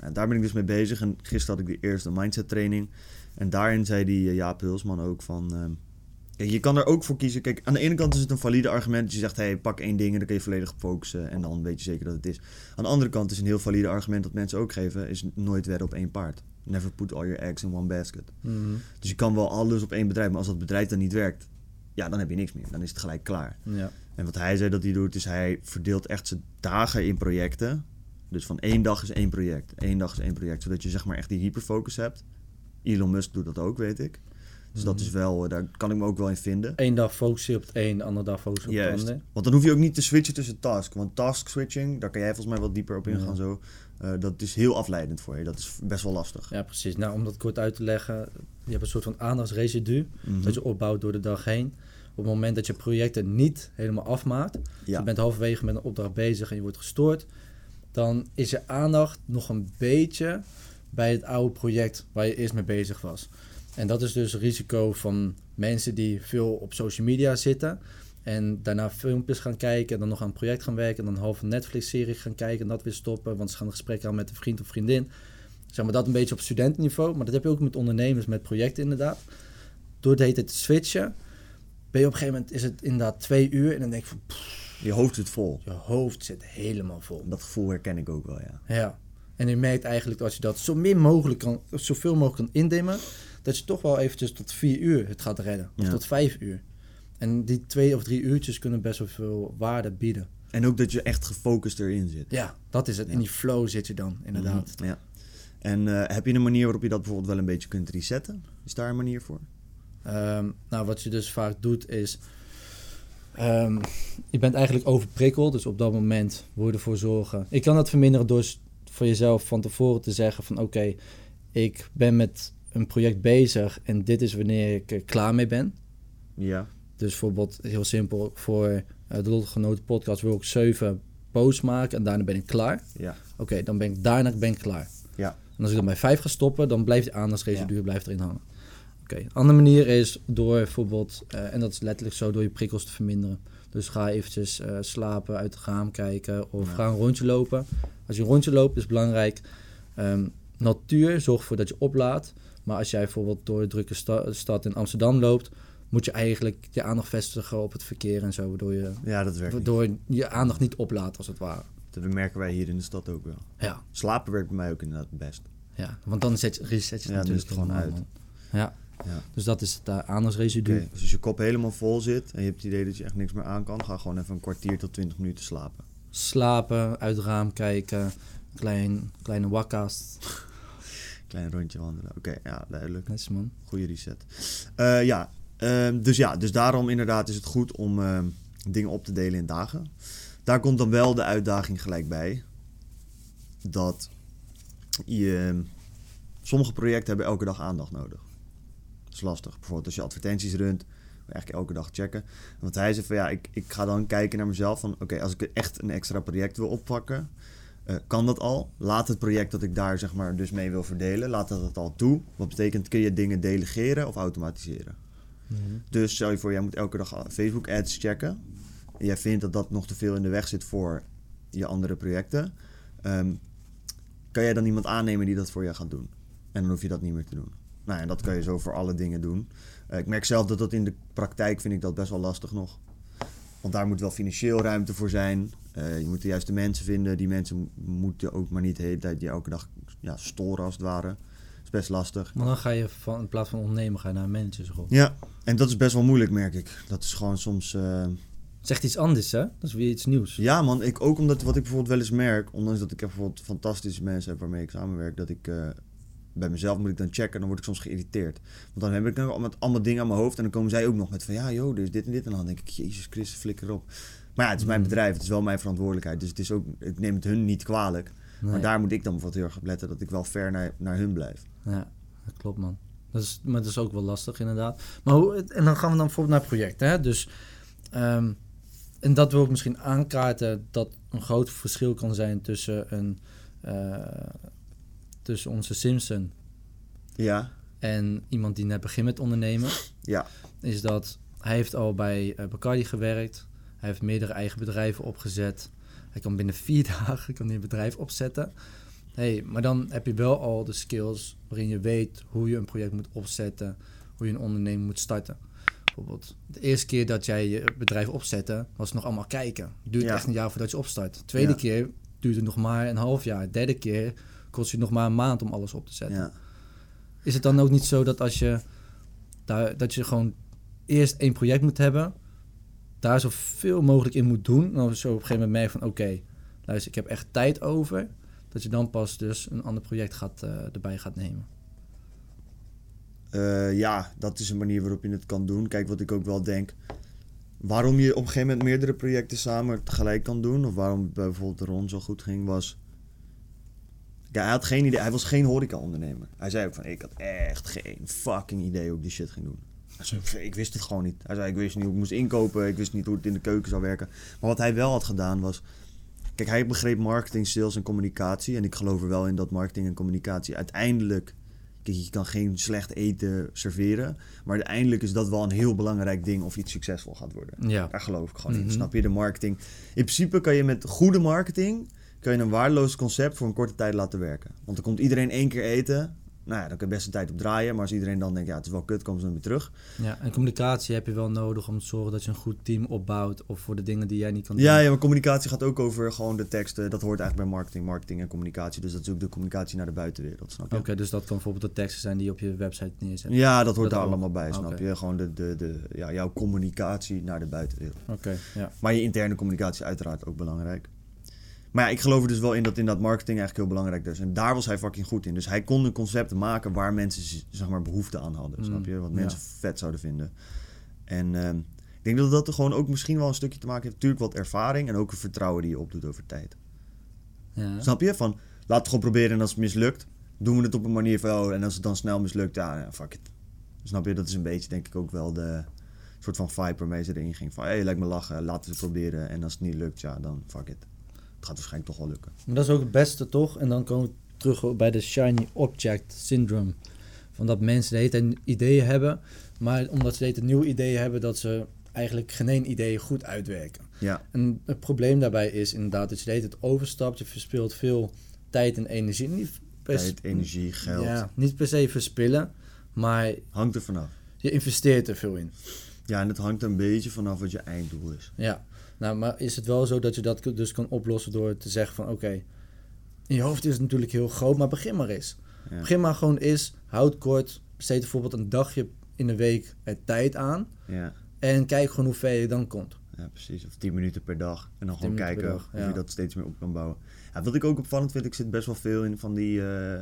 Nou, daar ben ik dus mee bezig. En gisteren had ik de eerste mindset training. En daarin zei die eh, Jaap Hulsman ook van... ehm, kijk, je kan er ook voor kiezen. Kijk, aan de ene kant is het een valide argument. Dat je zegt, hey, pak één ding en dan kun je volledig focussen. En dan weet je zeker dat het is. Aan de andere kant is een heel valide argument dat mensen ook geven... is nooit wedden op één paard. Never put all your eggs in one basket. Mhm. Dus je kan wel alles op één bedrijf. Maar als dat bedrijf dan niet werkt... ja, dan heb je niks meer. Dan is het gelijk klaar. Ja. En wat hij zei dat hij doet, is hij verdeelt echt zijn dagen in projecten. Dus van één dag is één project. Eén dag is één project. Zodat je zeg maar echt die hyperfocus hebt. Elon Musk doet dat ook, weet ik. Dus dat Mhm. is wel, eh, daar kan ik me ook wel in vinden. Eén dag focus je op het een, de andere dag focus je op het ander. Want dan hoef je ook niet te switchen tussen tasks. Want task switching, daar kan jij volgens mij wat dieper op ingaan Ja. zo. Eh, dat is heel afleidend voor je. Dat is best wel lastig. Ja, precies. Nou, om dat kort uit te leggen, je hebt een soort van aandachtsresidu Mhm. dat je opbouwt door de dag heen. Op het moment dat je projecten niet helemaal afmaakt, dus je bent halverwege met een opdracht bezig en je wordt gestoord, dan is je aandacht nog een beetje bij het oude project waar je eerst mee bezig was. En dat is dus risico van mensen die veel op social media zitten en daarna filmpjes gaan kijken en dan nog aan een project gaan werken en dan een halve Netflix-serie gaan kijken en dat weer stoppen, want ze gaan een gesprek aan met een vriend of vriendin. Zeg maar dat een beetje op studentenniveau, maar dat heb je ook met ondernemers, met projecten inderdaad. Door hele tijd te switchen, ben je op een gegeven moment, is het inderdaad twee uur en dan denk je van, pff, Je hoofd zit vol. je hoofd zit helemaal vol. Dat gevoel herken ik ook wel, ja. Ja. En je merkt eigenlijk dat als je dat zo min mogelijk kan, of zoveel mogelijk kan indimmen, dat je toch wel eventjes tot vier uur het gaat redden. Of Ja. tot vijf uur. En die twee of drie uurtjes kunnen best wel veel waarde bieden. En ook dat je echt gefocust erin zit. Ja, dat is het. Ja. In die flow zit je dan, inderdaad. Mhm, Ja. En eh, heb je een manier waarop je dat bijvoorbeeld wel een beetje kunt resetten? Is daar een manier voor? Ehm, nou, wat je dus vaak doet is. ehm, je bent eigenlijk overprikkeld, dus op dat moment wil je ervoor zorgen. Ik kan dat verminderen door voor jezelf van tevoren te zeggen: van oké, ik ben met een project bezig en dit is wanneer ik er klaar mee ben. Ja. Dus bijvoorbeeld heel simpel voor eh, de Lotgenoten podcast wil ik zeven posts maken en daarna ben ik klaar. Ja. Oké, dan ben ik daarna ben ik klaar. Ja. En als ik dan bij vijf ga stoppen, dan blijft die aandachtsresidu blijft erin hangen. Oké, andere manier is door bijvoorbeeld, eh, en dat is letterlijk zo, door je prikkels te verminderen. Dus ga eventjes eh, slapen, uit het raam kijken of Ja. ga een rondje lopen. Als je een rondje loopt, is belangrijk. Ehm, natuur zorgt ervoor dat je oplaadt. Maar als jij bijvoorbeeld door de drukke sta- stad in Amsterdam loopt, moet je eigenlijk je aandacht vestigen op het verkeer en zo. Waardoor je, Ja, dat werkt niet. waardoor je aandacht niet oplaadt, als het ware. Dat merken wij hier in de stad ook wel. Ja, Slapen werkt bij mij ook inderdaad het best. ja. want dan zet je, reset je Ja, natuurlijk het gewoon uit. Ja. Ja. Dus dat is het uh, aandachtsresidu. Oké, Dus als je kop helemaal vol zit en je hebt het idee dat je echt niks meer aan kan, ga gewoon even een kwartier tot 20 minuten slapen. Slapen, uit het raam kijken, klein, kleine wakka's. Klein rondje wandelen. Oké, ja, duidelijk. Net man. Goede reset. Eh, ja, ehm, dus ja, dus daarom inderdaad is het goed om ehm, dingen op te delen in dagen. Daar komt dan wel de uitdaging gelijk bij. Dat je... ehm, sommige projecten hebben elke dag aandacht nodig. Dat is lastig. Bijvoorbeeld als je advertenties runt, eigenlijk elke dag checken. Want hij zei van ja, ik, ik ga dan kijken naar mezelf van... Oké, als ik echt een extra project wil oppakken... Eh, kan dat al? Laat het project dat ik daar zeg maar dus mee wil verdelen, laat dat het al toe. Wat betekent, kun je dingen delegeren of automatiseren? Mhm. Dus stel je voor, jij moet elke dag Facebook ads checken. En jij vindt dat dat nog te veel in de weg zit voor je andere projecten. Ehm, kan jij dan iemand aannemen die dat voor jou gaat doen? En dan hoef je dat niet meer te doen. Nou, en dat kan je zo voor alle dingen doen. Eh, ik merk zelf dat dat in de praktijk vind ik dat best wel lastig nog. Want daar moet wel financieel ruimte voor zijn. Eh, je moet de juiste mensen vinden. Die mensen mo- moeten ook maar niet de hele tijd je elke dag ja, storen als het ware. Is best lastig. Maar dan ga je van, in plaats van ondernemer ga je naar een managersrol. Ja, en dat is best wel moeilijk, merk ik. Dat is gewoon soms... eh, Zegt iets anders, hè? Dat is weer iets nieuws. Ja, man. Ik, ook omdat wat ik bijvoorbeeld wel eens merk, ondanks dat ik bijvoorbeeld fantastische mensen heb waarmee ik samenwerk, dat ik eh, bij mezelf moet ik dan checken en dan word ik soms geïrriteerd. Want dan heb ik nog met allemaal dingen aan mijn hoofd en dan komen zij ook nog met van ja, joh, er is dit en dit. En dan denk ik, Jezus Christus, flikker op. Maar ja, het is mijn Mm. bedrijf, het is wel mijn verantwoordelijkheid. Dus het is ook, ik neem het hun niet kwalijk. Nee. Maar daar moet ik dan bijvoorbeeld heel erg op letten dat ik wel ver naar, naar hun blijf. Ja, dat klopt man. Dat is, maar dat is ook wel lastig inderdaad. Maar hoe, en dan gaan we dan bijvoorbeeld naar projecten. Hè? Dus, ehm, en dat wil ik misschien aankaarten dat een groot verschil kan zijn tussen, een, eh, tussen onze Simpson Ja, en iemand die net begint met ondernemen. ja, Is dat hij heeft al bij eh, Bacardi gewerkt. Hij heeft meerdere eigen bedrijven opgezet. Hij kan binnen vier dagen kan een bedrijf opzetten. Hey, maar dan heb je wel al de skills waarin je weet hoe je een project moet opzetten, hoe je een onderneming moet starten. Bijvoorbeeld, de eerste keer dat jij je bedrijf opzette, was nog allemaal kijken. Duurt Ja. echt een jaar voordat je opstart. De tweede Ja. keer duurt het nog maar een half jaar. De derde keer kost je nog maar een maand om alles op te zetten. ja. Is het dan ook niet zo dat als je daar, dat je gewoon eerst één project moet hebben, daar zoveel mogelijk in moet doen, en dan zo op een gegeven moment merk van oké, luister, ik heb echt tijd over, dat je dan pas dus een ander project gaat, eh, erbij gaat nemen. Eh, ja, dat is een manier waarop je het kan doen. Kijk, wat ik ook wel denk. Waarom je op een gegeven moment meerdere projecten samen tegelijk kan doen, of waarom bijvoorbeeld Ron zo goed ging, was. Hij had geen idee. Hij was geen horeca-ondernemer. Hij zei ook van: Ik had echt geen fucking idee hoe ik die shit ging doen. Ik wist het gewoon niet. Hij zei: Ik wist niet hoe ik moest inkopen. Ik wist niet hoe het in de keuken zou werken. Maar wat hij wel had gedaan was. Kijk, hij begreep marketing, sales en communicatie. En ik geloof er wel in dat marketing en communicatie uiteindelijk. Kijk, je kan geen slecht eten serveren. Maar uiteindelijk is dat wel een heel belangrijk ding of iets succesvol gaat worden. Ja. Daar geloof ik gewoon in. Mhm. Snap je? De marketing. In principe kan je met goede marketing kan je een waardeloos concept voor een korte tijd laten werken. Want dan komt iedereen één keer eten. Nou ja, dan kun je best een tijd op draaien. Maar als iedereen dan denkt, ja, het is wel kut, komen ze dan weer terug. Ja, en communicatie heb je wel nodig om te zorgen dat je een goed team opbouwt of voor de dingen die jij niet kan doen. Ja, ja, maar communicatie gaat ook over gewoon de teksten. Dat hoort eigenlijk bij marketing, marketing en communicatie. Dus dat is ook de communicatie naar de buitenwereld, snap je? Oké, dus dat kan bijvoorbeeld de teksten zijn die je op je website neerzet. Ja, dat hoort Dat daar allemaal bij, snap je? Gewoon de, de, de, ja, jouw communicatie naar de buitenwereld. Oké, ja. Maar je interne communicatie is uiteraard ook belangrijk. Maar ja, ik geloof er dus wel in dat in dat marketing eigenlijk heel belangrijk is. En daar was hij fucking goed in. Dus hij kon een concept maken waar mensen zeg maar behoefte aan hadden. Mm, Snap je? Wat ja. mensen vet zouden vinden. En ehm, ik denk dat dat er gewoon ook misschien wel een stukje te maken heeft. Natuurlijk wat ervaring en ook een vertrouwen die je opdoet over tijd. ja. Snap je? Van, laten we gewoon proberen en als het mislukt, doen we het op een manier van, oh, en als het dan snel mislukt, ja, ja, fuck it. Snap je? Dat is een beetje, denk ik, ook wel de soort van vibe waarmee ze erin ging. Van, hé, hey, lijkt me lachen, laten we het proberen. En als het niet lukt, ja, dan fuck it. Het gaat waarschijnlijk toch wel lukken. Maar dat is ook het beste toch? En dan komen we terug bij de shiny object syndrome. Van dat mensen de hele ideeën hebben, maar omdat ze de hele nieuwe ideeën hebben, dat ze eigenlijk geen één idee goed uitwerken. Ja, En het probleem daarbij is inderdaad dat je de tijd overstapt, je verspilt veel tijd en energie. Niet per, tijd, energie, geld. Ja, niet per se verspillen, maar Hangt er vanaf. je investeert er veel in. Ja, en het hangt een beetje vanaf wat je einddoel is. Ja, nou, maar is het wel zo dat je dat dus kan oplossen door te zeggen van oké, in je hoofd is het natuurlijk heel groot, maar begin maar eens. Ja. Begin maar gewoon eens, houd kort, besteed bijvoorbeeld een dagje in de week tijd aan Ja, en kijk gewoon hoe ver je dan komt. ja, precies. Of 10 minuten per dag. En dan 10 gewoon kijken dag, of ja. je dat steeds meer op kan bouwen. Ja, wat ik ook opvallend vind, ik zit best wel veel in van die eh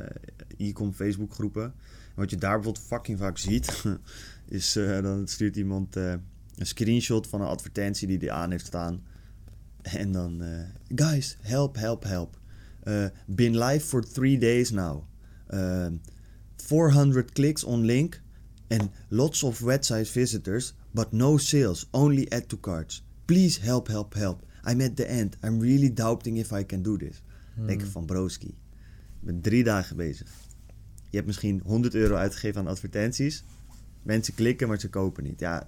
e-com Facebook groepen. En wat je daar bijvoorbeeld fucking vaak ziet, is eh, dan stuurt iemand eh, een screenshot van een advertentie die hij aan heeft staan. En dan, eh, guys, help, help, help. Uh, been live for three days now. Uh, 400 clicks on link and lots of website visitors, but no sales, only add to carts. Please help, help, help. I'm at the end. I'm really doubting if I can do this. Dan denk ik van broski. Je bent drie dagen bezig. Je hebt misschien 100 euro uitgegeven aan advertenties. Mensen klikken, maar ze kopen niet. Ja,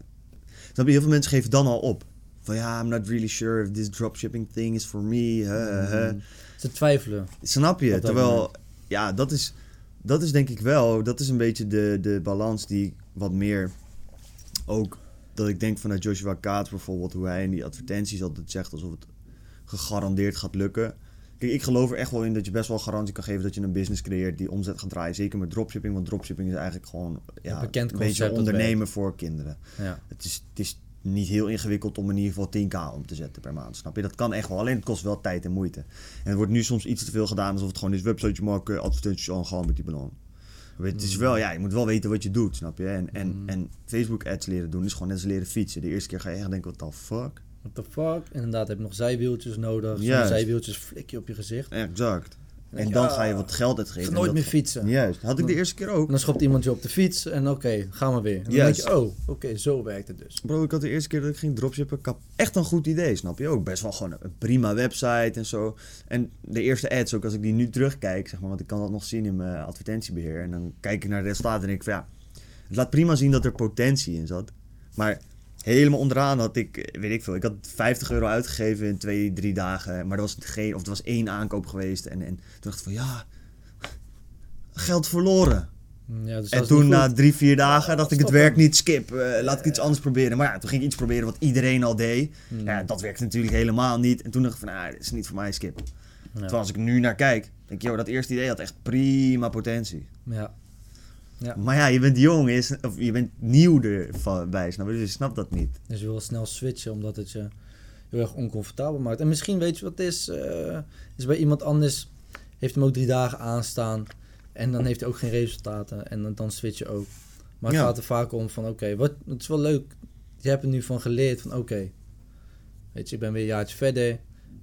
snap je? Heel veel mensen geven dan al op. Van ja, I'm not really sure if this dropshipping thing is for me. Huh. Mm. Ze twijfelen. Snap je? Terwijl, moment. ja, dat is, dat is denk ik wel, dat is een beetje de, de balans die ik wat meer ook, dat ik denk vanuit Joshua Kaat bijvoorbeeld, hoe hij in die advertenties altijd zegt alsof het gegarandeerd gaat lukken. Kijk, ik geloof er echt wel in dat je best wel garantie kan geven dat je een business creëert die omzet gaat draaien. Zeker met dropshipping, want dropshipping is eigenlijk gewoon ja, Een bekend een beetje ondernemen voor kinderen. Ja. Het is, het is niet heel ingewikkeld om in ieder geval 10k om te zetten per maand. Snap je? Dat kan echt wel. Alleen het kost wel tijd en moeite. En het wordt nu soms iets te veel gedaan alsof het gewoon is websiteje maken, advertenties aan gaan met die. Maar Het is Mm. wel, ja, je moet wel weten wat je doet, snap je? En, en, en Facebook ads leren doen is gewoon net als leren fietsen. De eerste keer ga je echt denken, what the fuck? What the fuck? Inderdaad, heb je nog zijwieltjes nodig. Juist. zijwieltjes flik je op je gezicht. Exact. En dan ah, ga je wat geld uitgeven. nooit dat meer fietsen. Juist, had ik de eerste keer ook. En dan schopt iemand je op de fiets en oké, gaan we weer. En dan Juist. denk je, oh, oké, zo werkt het dus. Bro, ik had de eerste keer dat ik ging dropshippen, kap. Echt een goed idee, snap je ook? Best wel gewoon een prima website en zo. En de eerste ads, ook als ik die nu terugkijk, zeg maar, want ik kan dat nog zien in mijn advertentiebeheer. En dan kijk ik naar de resultaten en denk ik van ja, het laat prima zien dat er potentie in zat. Maar helemaal onderaan had ik, weet ik veel, ik had 50 euro uitgegeven in twee, drie dagen. Maar er was geen, of er was één aankoop geweest. En, en toen dacht ik van ja, geld verloren. Ja, dus En toen na drie, vier dagen dacht ik, het werkt niet, skip. eh, laat ik iets anders proberen. Maar ja, toen ging ik iets proberen wat iedereen al deed. Hmm. Ja, dat werkte natuurlijk helemaal niet. En toen dacht ik van, nou, dit is niet voor mij, skip. Terwijl als ik nu naar kijk, denk ik, joh, dat eerste idee had echt prima potentie. Ja. Ja. Maar ja, je bent jong, je, of je bent nieuw erbij, snap je? Dus je snapt dat niet. Dus je wil snel switchen omdat het je heel erg oncomfortabel maakt. En misschien weet je wat het is. eh, is bij iemand anders heeft hem ook drie dagen aanstaan. En dan heeft hij ook geen resultaten. En dan, dan switch je ook. Maar het Ja. gaat er vaak om van oké, wat het is wel leuk. Je hebt er nu van geleerd van oké. weet je, ik ben weer een jaartje verder.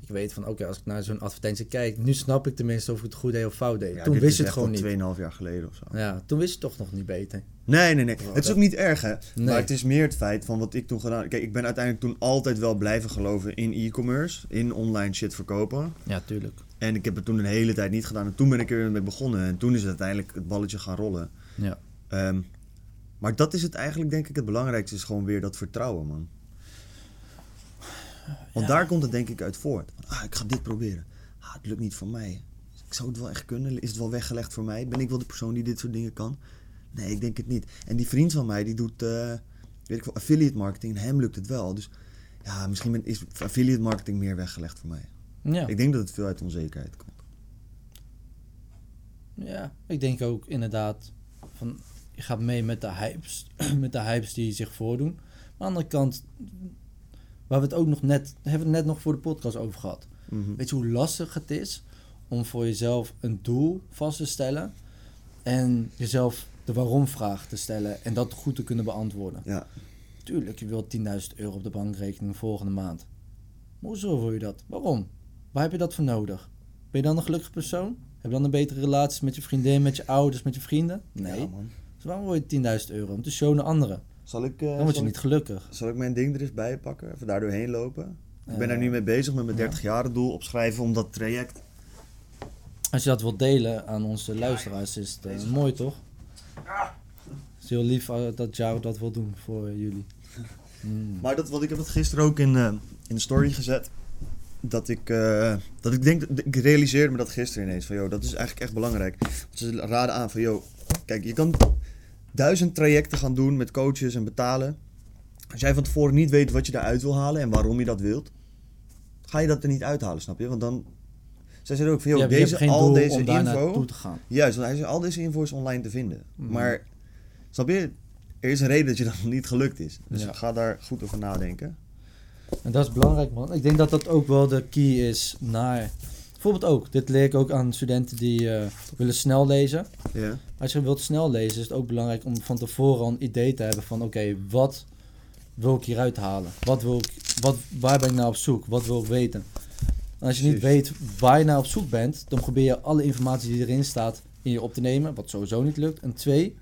Ik weet van oké, als ik naar zo'n advertentie kijk, nu snap ik tenminste of ik het goed deed of fout deed. Ja, toen wist is je het gewoon niet. 2,5 jaar geleden of zo. Ja, toen wist je het toch nog niet beter. Nee, nee, nee. Het is ook niet erg, hè. Nee. Maar het is meer het feit van wat ik toen gedaan Kijk, ik ben uiteindelijk toen altijd wel blijven geloven in e-commerce. In online shit verkopen. Ja, tuurlijk. En ik heb het toen een hele tijd niet gedaan. En toen ben ik er weer mee begonnen. En toen is het uiteindelijk het balletje gaan rollen. Ja. Ehm, maar dat is het eigenlijk, denk ik, het belangrijkste. Is gewoon weer dat vertrouwen, man. Want Ja. daar komt het denk ik uit voort. Ah, ik ga dit proberen. Ah, het lukt niet voor mij. Ik zou het wel echt kunnen. Is het wel weggelegd voor mij? Ben ik wel de persoon die dit soort dingen kan? Nee, ik denk het niet. En die vriend van mij, die doet, eh, weet ik wel, affiliate marketing. En hem lukt het wel. Dus ja, misschien is affiliate marketing meer weggelegd voor mij. Ja. Ik denk dat het veel uit onzekerheid komt. Ja, ik denk ook inderdaad van je gaat mee met de hypes, met de hypes die zich voordoen. Maar aan de andere kant, waar we het ook nog net, hebben we het net nog voor de podcast over gehad. Mhm. Weet je hoe lastig het is om voor jezelf een doel vast te stellen en jezelf de waarom-vraag te stellen en dat goed te kunnen beantwoorden? Ja, Tuurlijk, je wilt 10.000 euro op de bankrekening volgende maand. Maar hoezo wil je dat? Waarom? Waar heb je dat voor nodig? Ben je dan een gelukkig persoon? Heb je dan een betere relatie met je vriendin, met je ouders, met je vrienden? Nee. Ja, man. Dus waarom wil je 10.000 euro? Om te showen naar anderen. Zal ik, eh, Dan word je zal niet gelukkig. Zal ik mijn ding er eens bij pakken? Even daar doorheen lopen? Ik ben Eh, daar nu mee bezig met mijn ja. 30 jaren doel opschrijven om dat traject. Als je dat wilt delen aan onze luisteraars, is het eh, mooi toch? Het is heel lief dat jou dat wil doen voor jullie. Mm. Maar dat, wat ik heb het gisteren ook in, in de story gezet. Dat ik, eh, dat ik denk, dat- ik realiseerde me dat gisteren ineens. Van joh, dat is eigenlijk echt belangrijk. Ze raden aan van joh, kijk, je kan duizend trajecten gaan doen met coaches en betalen. Als jij van tevoren niet weet wat je daaruit wil halen en waarom je dat wilt, ga je dat er niet uithalen, snap je? Want dan, zij zeiden ook van joh, Je hebt- je deze, al doel deze info. naartoe te gaan. Juist, want hij zei, al deze info is online te vinden. Mhm. Maar, snap je, er is een reden dat je dat nog niet gelukt is. Dus Ja. ga daar goed over nadenken. En dat is belangrijk, man. Ik denk dat dat ook wel de key is naar. Bijvoorbeeld ook, dit leer ik ook aan studenten die eh, willen snel lezen. Ja. Als je wilt snel lezen, is het ook belangrijk om van tevoren al een idee te hebben van: oké, wat wil ik hieruit halen? Wat wil ik, wat, waar ben ik naar op zoek? Wat wil ik weten? En als je niet weet waar je naar op zoek bent, dan probeer je alle informatie die erin staat in je op te nemen, wat sowieso niet lukt. En twee,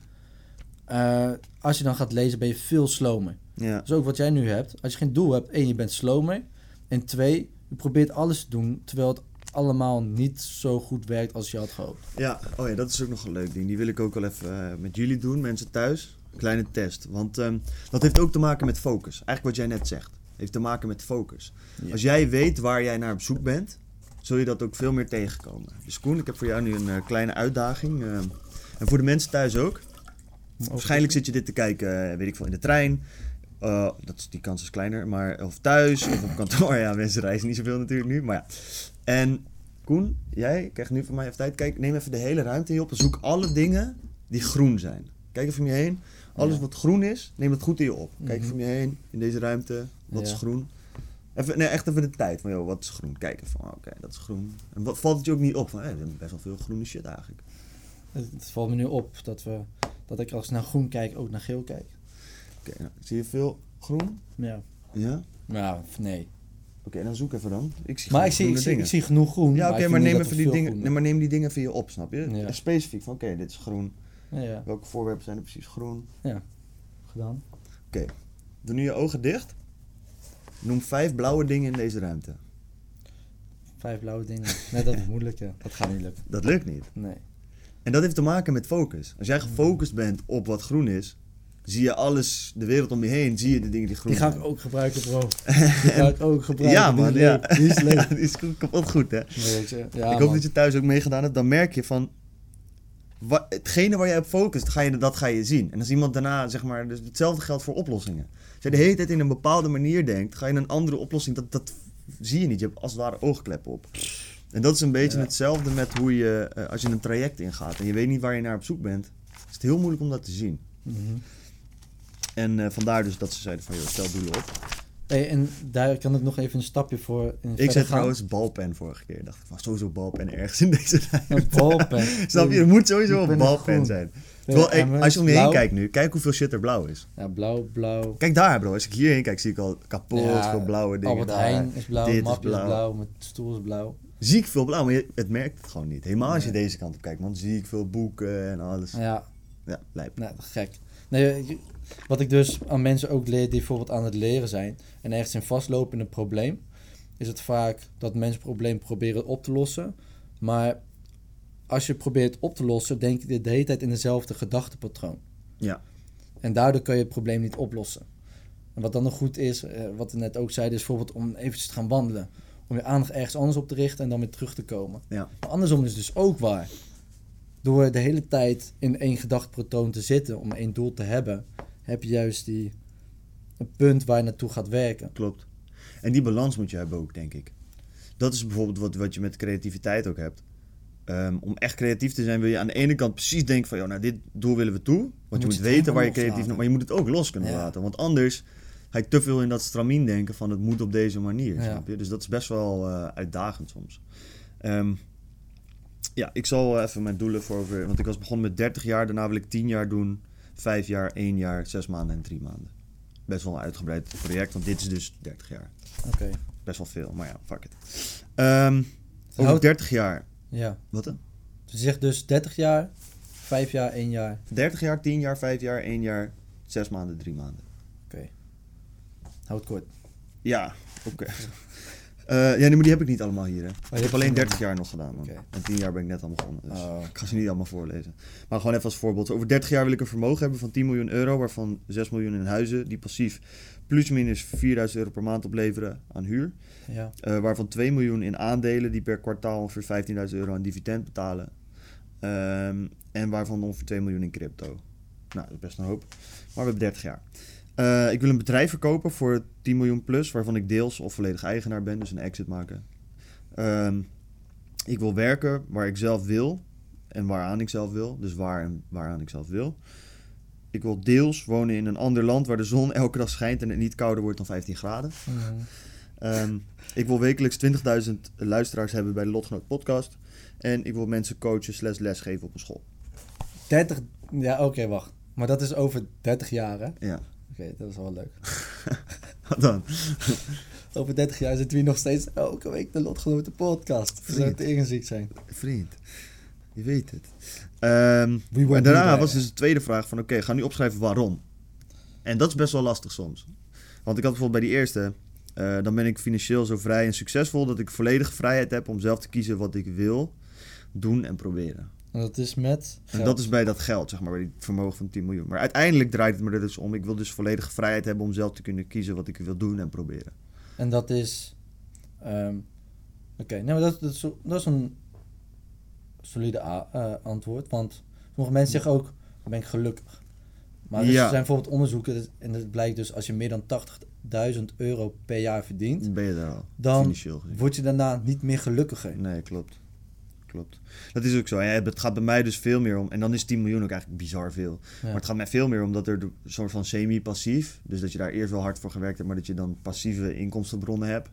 eh, als je dan gaat lezen, ben je veel slomer. Ja. Is ook wat jij nu hebt. Als je geen doel hebt, één, je bent slomer. En twee, je probeert alles te doen terwijl het allemaal niet zo goed werkt als je had gehoopt. Ja, oh ja, dat is ook nog een leuk ding. Die wil ik ook wel even eh, met jullie doen, mensen thuis. Een kleine test. Want ehm, dat heeft ook te maken met focus. Eigenlijk wat jij net zegt. Heeft te maken met focus. Ja. Als jij weet waar jij naar op zoek bent, zul je dat ook veel meer tegenkomen. Dus Koen, ik heb voor jou nu een eh, kleine uitdaging. ehm, en voor de mensen thuis ook. Waarschijnlijk zit je dit te kijken, eh, weet ik veel, in de trein. Eh, dat is, die kans is kleiner. Maar, of thuis, of op kantoor. Ja, mensen reizen niet zoveel natuurlijk nu. Maar ja. En Koen, jij krijgt nu van mij even tijd. Kijk, neem even de hele ruimte hier op. Zoek alle dingen die groen zijn. Kijk even om je heen. Alles Ja. wat groen is, neem het goed in je op. Kijk Mhm. even om je heen, in deze ruimte. Wat is groen? Even, nee, echt even de tijd. Van, joh, wat is groen? Kijk even van, oké, dat is groen. En wat valt het je ook niet op? Van, er is best wel veel groene shit eigenlijk. Het, het valt me nu op dat, we, dat ik als ik naar groen kijk ook naar geel kijk. Oké, nou, zie je veel groen? Ja. Ja? Ja, nee. Oké, dan zoek even dan. Ik zie Maar ik zie, ik, groene zie, dingen. ik zie genoeg groen. Ja, oké, maar, neem even die dingen, nee, maar neem die dingen voor je op, snap je? Ja. Specifiek van, oké, dit is groen. Ja. Welke voorwerpen zijn er precies groen? ja. Gedaan. Doe nu je ogen dicht. Noem vijf blauwe dingen in deze ruimte. Vijf blauwe dingen. Nee, dat is moeilijk, ja. Dat gaat niet lukken. Dat lukt niet. Nee. En dat heeft te maken met focus. Als jij gefocust bent op wat groen is, zie je alles, de wereld om je heen, zie je de dingen die groen Die ga ik ook gebruiken, bro. Die ga ik ook gebruiken. Ja, Die man. is Ja. leuk. Die is leuk. Ja, die is goed- kapot goed, hè? Weet je. Ja, ik hoop man. dat je thuis ook meegedaan hebt. Dan merk je van... Wat, hetgene waar jij op focust, ga je, dat ga je zien. En als iemand daarna, zeg maar... Dus hetzelfde geldt voor oplossingen. Als jij de hele tijd in een bepaalde manier denkt... ga je een andere oplossing... Dat, dat zie je niet. Je hebt als het ware oogkleppen op. En dat is een beetje Ja. hetzelfde met hoe je... eh, als je een traject ingaat en je weet niet waar je naar op zoek bent... is het heel moeilijk om dat te zien. Mhm. En eh, vandaar dus dat ze zeiden van... joh, stel doelen op. Hey, en daar kan ik nog even een stapje voor in Ik zei trouwens balpen vorige keer. dacht ik van sowieso balpen ergens in deze. Een balpen. Snap je? Er moet sowieso een balpen groen. zijn. Terwijl, hey, als je om je heen blauw. kijkt nu, kijk hoeveel shit er blauw is. Ja, blauw, blauw. Kijk daar, bro. Als ik hierheen kijk, zie ik al kapot Ja, veel blauwe dingen Albert daar. Heijn is blauw, Dit is mapje is blauw. blauw, mijn stoel is blauw. Zie ik veel blauw, maar je, het merkt het gewoon niet. Helemaal als je deze kant op kijkt, man. Zie ik veel boeken en alles. Ja, Ja, lijp. nou, gek. Nee, wat ik dus aan mensen ook leer die bijvoorbeeld aan het leren zijn en ergens in vastlopen in een probleem, is het vaak dat mensen het probleem proberen op te lossen. Maar als je probeert op te lossen, denk je de hele tijd in dezelfde gedachtepatroon. Ja. En daardoor kan je het probleem niet oplossen. En wat dan nog goed is, eh, wat we net ook zeiden, is bijvoorbeeld om eventjes te gaan wandelen. Om je aandacht ergens anders op te richten en dan weer terug te komen. Ja. Maar andersom is het dus ook waar. Door de hele tijd in één gedachtepatroon te zitten, om één doel te hebben, heb je juist die, een punt waar je naartoe gaat werken. Klopt. En die balans moet je hebben ook, denk ik. Dat is bijvoorbeeld wat, wat je met creativiteit ook hebt. Ehm, om echt creatief te zijn wil je aan de ene kant precies denken van... Joh, nou, dit doel willen we toe. Want je moet weten waar je creatief... loslaten. Maar je moet het ook los kunnen Ja. laten. Want anders ga je te veel in dat stramien denken van... het moet op deze manier, Ja. snap je? Dus dat is best wel eh, uitdagend soms. Ehm, ja, ik zal even mijn doelen voor... over- Want ik was begonnen met 30 jaar. Daarna wil ik 10 jaar doen. 5 jaar, 1 jaar, 6 maanden en 3 maanden. Best wel een uitgebreid project. Want dit is dus 30 jaar Oké. best wel veel, maar ja, fuck it. Ehm over Houd- 30 jaar. Ja. Wat dan? Je zegt dus 30 jaar, 5 jaar, 1 jaar. 30 jaar, 10 jaar, 5 jaar, 1 jaar, 6 maanden, 3 maanden. Houd het kort. Ja, oké. Eh, ja, nee, maar die heb ik niet allemaal hier. Hè. ik je heb hebt alleen ze 30 jaar nog gedaan, man. En 10 jaar ben ik net al begonnen. Dus Oh. ik ga ze niet allemaal voorlezen. Maar gewoon even als voorbeeld. Over 30 jaar wil ik een vermogen hebben van 10 miljoen euro, waarvan 6 miljoen in huizen, die passief plus minus 4000 euro per maand opleveren aan huur. Ja. Eh, waarvan 2 miljoen in aandelen die per kwartaal ongeveer 15.000 euro aan dividend betalen. Ehm, en waarvan ongeveer 2 miljoen in crypto. Nou, dat is best een hoop. Maar we hebben 30 jaar. Eh, ik wil een bedrijf verkopen voor 10 miljoen plus, waarvan ik deels of volledig eigenaar ben, dus een exit maken. Ehm, ik wil werken waar ik zelf wil en waaraan ik zelf wil. Dus waar en waaraan ik zelf wil. Ik wil deels wonen in een ander land waar de zon elke dag schijnt en het niet kouder wordt dan 15 graden. Mhm. Ehm, ik wil wekelijks 20.000 luisteraars hebben bij de Lotgenoot podcast. En ik wil mensen coachen slash lesgeven op een school. 30, ja oké, wacht. Maar dat is over 30 jaar hè? Ja. Dat is wel leuk. Wat dan? Over 30 jaar zitten we nog steeds elke week de lotgenoten podcast. We zouden tegen ziek zijn. Vriend, je weet het. Ehm, We maar won't daarna was dus de tweede vraag van... Oké, ga nu opschrijven waarom. En dat is best wel lastig soms. Want ik had bijvoorbeeld bij die eerste... Eh, dan ben ik financieel zo vrij en succesvol dat ik volledige vrijheid heb om zelf te kiezen wat ik wil doen en proberen. En dat is met En dat is bij dat geld, zeg maar, bij die vermogen van 10 miljoen. Maar uiteindelijk draait het me er dus om. Ik wil dus volledige vrijheid hebben om zelf te kunnen kiezen wat ik wil doen en proberen. En dat is... ehm, Oké, maar dat, dat, is, zo- dat is een solide eh, antwoord. Want sommige mensen zeggen ook, ben ik gelukkig. Maar er Ja. zijn bijvoorbeeld onderzoeken en het blijkt dus als je meer dan 80.000 euro per jaar verdient, Dan ben je daar al, Dan word je daarna niet meer gelukkiger. Nee, klopt. Klopt. Dat is ook zo. Ja, het gaat bij mij dus veel meer om. En dan is 10 miljoen ook eigenlijk bizar veel. Ja. Maar het gaat mij veel meer om dat er een soort van semi-passief. Dus dat je daar eerst wel hard voor gewerkt hebt, maar dat je dan passieve inkomstenbronnen hebt.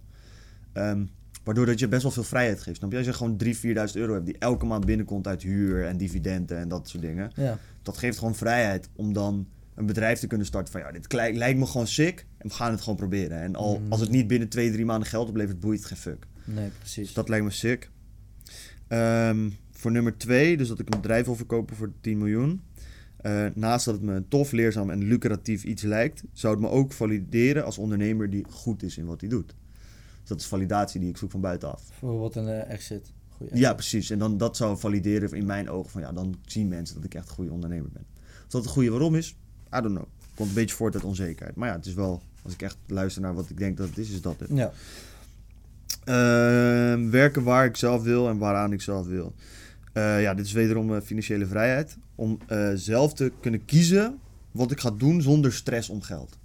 Ehm, waardoor dat je best wel veel vrijheid geeft. Snap je? Als je gewoon 3.000, 4.000 euro hebt die elke maand binnenkomt uit huur en dividenden en dat soort dingen. Ja, Dat geeft gewoon vrijheid om dan een bedrijf te kunnen starten van ja, dit lijkt me gewoon sick en we gaan het gewoon proberen. En al, Mm. als het niet binnen 2, 3 maanden geld oplevert, boeit het geen fuck. nee, precies. Dus dat lijkt me sick. Ehm, voor nummer twee, dus dat ik een bedrijf wil verkopen voor 10 miljoen. Eh, naast dat het me een tof, leerzaam en lucratief iets lijkt, zou het me ook valideren als ondernemer die goed is in wat hij doet. Dus dat is validatie die ik zoek van buitenaf. Bijvoorbeeld een eh, exit. Goeie Ja, precies. En dan, dat zou valideren in mijn ogen van ja, dan zien mensen dat ik echt een goede ondernemer ben. Of dat een goede waarom is, I don't know. Komt een beetje voort uit onzekerheid. Maar ja, het is wel, als ik echt luister naar wat ik denk dat het is, is dat het. Ja, werken waar ik zelf wil en waaraan ik zelf wil. Eh, ja, dit is wederom eh, financiële vrijheid. Om eh, zelf te kunnen kiezen wat ik ga doen zonder stress om geld.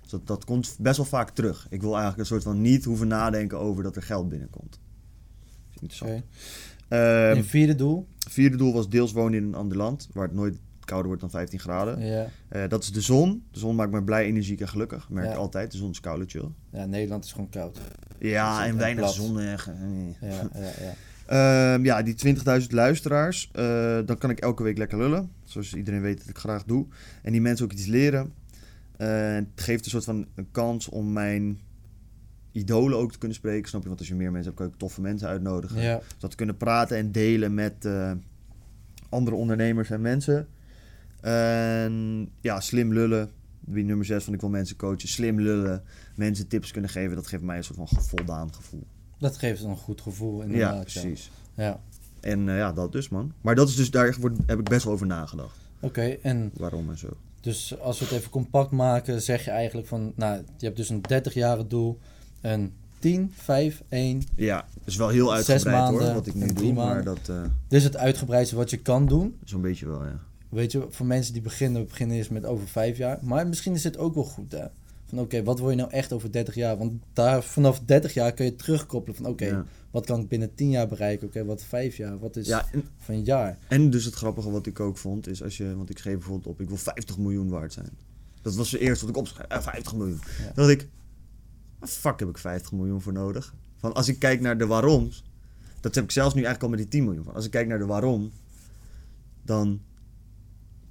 Dus dat, dat komt best wel vaak terug. Ik wil eigenlijk een soort van niet hoeven nadenken over dat er geld binnenkomt. Dat is oké. interessant. Ehm, je vierde doel? vierde doel was deels wonen in een ander land, waar het nooit kouder wordt dan 15 graden. Ja. Eh, dat is de zon. De zon maakt me blij, energiek en gelukkig. Merk Ja. ik altijd. De zon is koud en chill. ja, Nederland is gewoon koud. Ja, en weinig plat. zon. eh. Ja, ja, ja. Ehm, ja, die 20.000 luisteraars, eh, dan kan ik elke week lekker lullen. Zoals iedereen weet dat ik graag doe. En die mensen ook iets leren. Het geeft een soort van een kans om mijn idolen ook te kunnen spreken. Snap je? Want als je meer mensen hebt, kan je ook toffe mensen uitnodigen. Ja, Dus dat te kunnen praten en delen met andere ondernemers en mensen. En ja, slim lullen. Wie nummer 6 van ik wil mensen coachen. Slim lullen. Mensen tips kunnen geven. Dat geeft mij een soort van voldaan gevoel. dat geeft een goed gevoel Ja, inderdaad. precies. Ja. En eh, ja, dat dus, man. Maar dat is dus, daar wordt- heb ik best wel over nagedacht. Oké, en Waarom en zo. dus als we het even compact maken, zeg je eigenlijk van, nou, je hebt dus een 30-jarig doel, een 10, 5, 1. Ja, dat is wel heel uitgebreid hoor, wat ik nu doe. Maar dat eh Dit is het uitgebreidste wat je kan doen. zo'n beetje wel, ja. Weet je, voor mensen die beginnen, beginnen eerst met over 5 jaar. Maar misschien is het ook wel goed, hè. Van oké, wat wil je nou echt over 30 jaar? Want daar, vanaf 30 jaar kun je terugkoppelen van oké, Ja. wat kan ik binnen 10 jaar bereiken? Oké, wat 5 jaar? Wat is Ja, en, van een jaar? en dus het grappige wat ik ook vond, is als je, want ik schreef bijvoorbeeld op, ik wil 50 miljoen waard zijn. Dat was de eerste wat ik opschreef, eh, 50 miljoen. Ja. Dan dacht ik, fuck heb ik 50 miljoen voor nodig? Van als ik kijk naar de waaroms, dat heb ik zelfs nu eigenlijk al met die 10 miljoen. Van als ik kijk naar de waarom, dan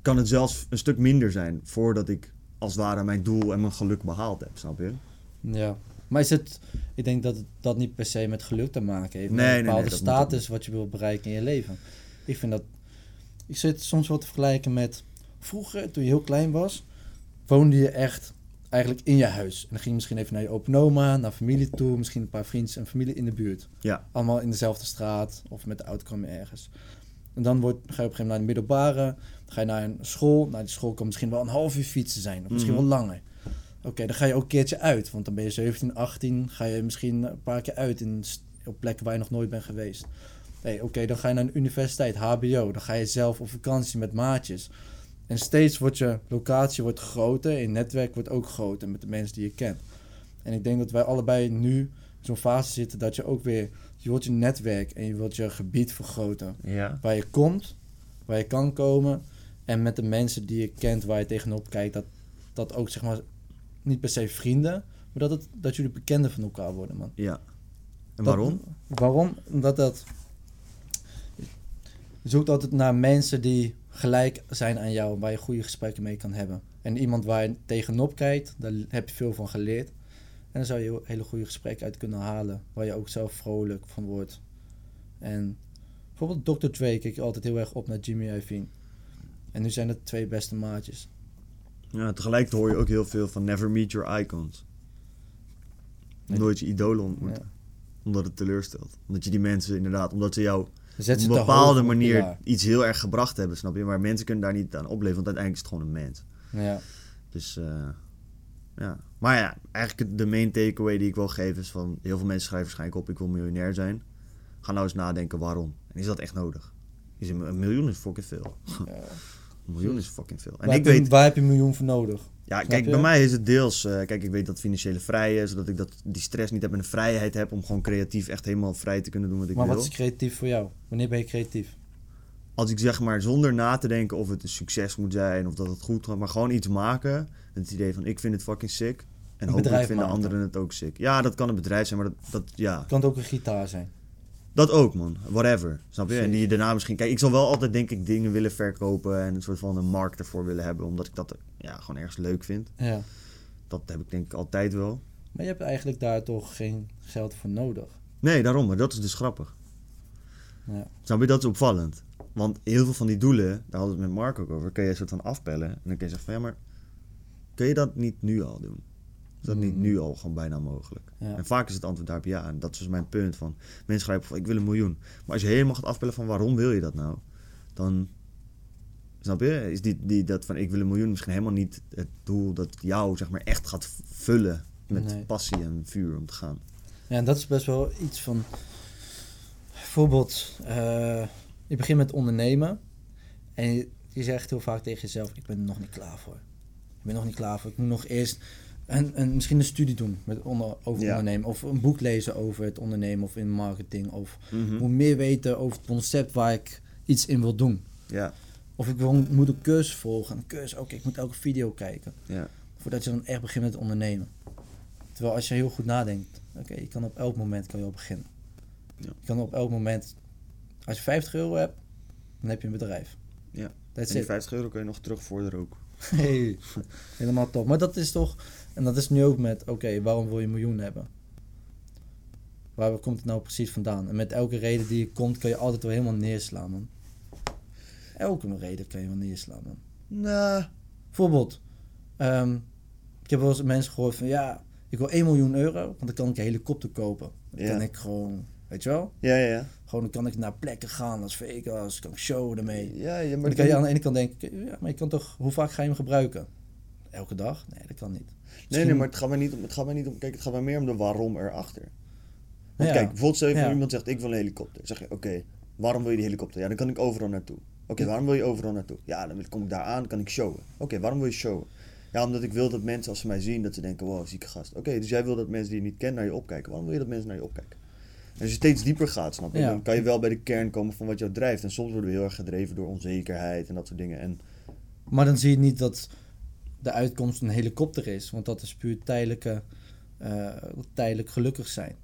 kan het zelfs een stuk minder zijn voordat ik als het ware mijn doel en mijn geluk behaald heb, snap je? Ja. Maar is het, ik denk dat het dat niet per se met geluk te maken heeft. Nee, een bepaalde status wat je wil bereiken in je leven. Ik vind dat, ik zit soms wel te vergelijken met vroeger, toen je heel klein was, woonde je echt eigenlijk in je huis. En dan ging je misschien even naar je open oma, naar familie toe, misschien een paar vrienden en familie in de buurt. Ja. Allemaal in dezelfde straat of met de auto kwam je ergens. En dan word, ga je op een gegeven moment naar de middelbare, dan ga je naar een school. Nou, die school kan misschien wel een half uur fietsen zijn, of misschien Mhm. wel langer. Oké, dan ga je ook een keertje uit, want dan ben je 17, 18, ga je misschien een paar keer uit in, op plekken waar je nog nooit bent geweest. Oké, dan ga je naar een universiteit, HBO, dan ga je zelf op vakantie met maatjes. En steeds wordt je locatie wordt groter, je netwerk wordt ook groter met de mensen die je kent. En ik denk dat wij allebei nu in zo'n fase zitten dat je ook weer, je wilt je netwerk en je wilt je gebied vergroten. Ja. Waar je komt, waar je kan komen en met de mensen die je kent, waar je tegenop kijkt, dat dat ook zeg maar niet per se vrienden, maar dat, het, dat jullie bekenden van elkaar worden, man. Ja. En Dat- waarom? waarom? Omdat dat. Je zoekt altijd naar mensen die gelijk zijn aan jou, waar je goede gesprekken mee kan hebben. En iemand waar je tegenop kijkt, daar heb je veel van geleerd. En dan zou je hele goede gesprekken uit kunnen halen, waar je ook zelf vrolijk van wordt. En bijvoorbeeld Dr. Dre keek altijd heel erg op naar Jimmy Iovine. En nu zijn het twee beste maatjes. Ja, tegelijkertijd hoor je ook heel veel van never meet your icons. Nee. nooit je idolen ontmoeten. Ja. Omdat het teleurstelt. Omdat je die mensen inderdaad, omdat ze jou Zet op een bepaalde manier iets heel erg gebracht hebben, snap je? Maar mensen kunnen daar niet aan opleven, want uiteindelijk is het gewoon een mens. Ja. Dus eh, ja. Maar ja, eigenlijk de main takeaway die ik wil geven is van... Heel veel mensen schrijven waarschijnlijk op, ik wil miljonair zijn. Ga nou eens nadenken waarom. En is dat echt nodig? Is een, een miljoen is fucking veel. Ja. Een miljoen is fucking veel. En waar, ik heb je, weet... waar heb je een miljoen voor nodig? Ja, Snap kijk, je? bij mij is het deels... eh, kijk, ik weet dat financiële vrij is, zodat ik dat, die stress niet heb en de vrijheid heb om gewoon creatief echt helemaal vrij te kunnen doen wat ik maar wil. wat is creatief voor jou? Wanneer ben je creatief? Als ik zeg maar zonder na te denken of het een succes moet zijn of dat het goed gaat, maar gewoon iets maken. Het idee van ik vind het fucking sick. En hopelijk vinden maken. anderen het ook sick. Ja, dat kan een bedrijf zijn, maar dat, dat ja, Kan het ook een gitaar zijn? dat ook man. Whatever. Snap je? En die je daarna misschien... Kijk, ik zal wel altijd denk ik dingen willen verkopen en een soort van een markt ervoor willen hebben. Omdat ik dat ja, gewoon ergens leuk vind. Ja. Dat heb ik denk ik altijd wel. Maar je hebt eigenlijk daar toch geen geld voor nodig. Nee, daarom. Maar dat is dus grappig. Ja. Snap je? Dat is opvallend. Want heel veel van die doelen, daar hadden we het met Mark ook over, kun je een soort van afpellen. En dan kun je zeggen van ja, maar kun je dat niet nu al doen? Is dat niet Mm. nu al gewoon bijna mogelijk? Ja. En vaak is het antwoord daarop ja. En dat is dus mijn punt van, mensen schrijven van ik wil een miljoen. Maar als je helemaal gaat afpellen van waarom wil je dat nou? Dan, snap je, is die, die, dat van ik wil een miljoen misschien helemaal niet het doel dat jou zeg maar echt gaat vullen met Nee. passie en vuur om te gaan. Ja, en dat is best wel iets van. Bijvoorbeeld, eh, je begint met ondernemen. En je, je zegt heel vaak tegen jezelf: Ik ben er nog niet klaar voor. Ik ben nog niet klaar voor. Ik moet nog eerst een, een, misschien een studie doen met onder, over Ja. ondernemen. Of een boek lezen over het ondernemen of in marketing. Of ik moet meer weten over het concept waar ik iets in wil doen. Ja, Of ik wil, moet een cursus volgen. Een cursus, oké, ik moet elke video kijken. ja, Voordat je dan echt begint met ondernemen. Terwijl als je heel goed nadenkt, oké, je kan op elk moment kan je al beginnen. Ja. Je kan op elk moment, als je 50 euro hebt, dan heb je een bedrijf. Ja. That's en die it. 50 euro kun je nog terugvorderen ook. Hey, helemaal top. Maar dat is toch, en dat is nu ook met, oké, waarom wil je een miljoen hebben? Waar komt het nou precies vandaan? En met elke reden die je komt, kan je altijd wel helemaal neerslaan, man. Elke reden kan je wel neerslaan, man. Nou, Bijvoorbeeld, ehm, ik heb wel eens mensen gehoord van ja, ik wil 1 miljoen euro, want dan kan ik een helikopter kopen. Dan Ja. kan ik gewoon, weet je wel, ja, ja, ja. Gewoon dan kan ik naar plekken gaan als Vegas, kan ik showen ermee. Ja, ja Maar dan kan je aan de ene kant denken, ja, maar je kan toch, hoe vaak ga je hem gebruiken? Elke dag? Nee, dat kan niet. Nee, Misschien- nee, maar het gaat mij niet om, het gaat mij niet om, kijk, het gaat mij meer om de waarom erachter. Want Ja. kijk, bijvoorbeeld stel je voor Ja. iemand zegt, ik wil een helikopter. Dan zeg je, oké, waarom wil je die helikopter? Ja, dan kan ik overal naartoe. Oké, waarom wil je overal naartoe? Ja, dan kom ik daar aan, kan ik showen. Oké, waarom wil je showen? Ja, omdat ik wil dat mensen als ze mij zien, dat ze denken, wow, zieke gast. Oké, dus jij wil dat mensen die je niet kennen naar je opkijken. Waarom wil je dat mensen naar je opkijken? Als je steeds dieper gaat, snap je, Ja. dan kan je wel bij de kern komen van wat jou drijft. En soms worden we heel erg gedreven door onzekerheid en dat soort dingen. En Maar dan zie je niet dat de uitkomst een helikopter is, want dat is puur tijdelijke, eh, tijdelijk gelukkig zijn.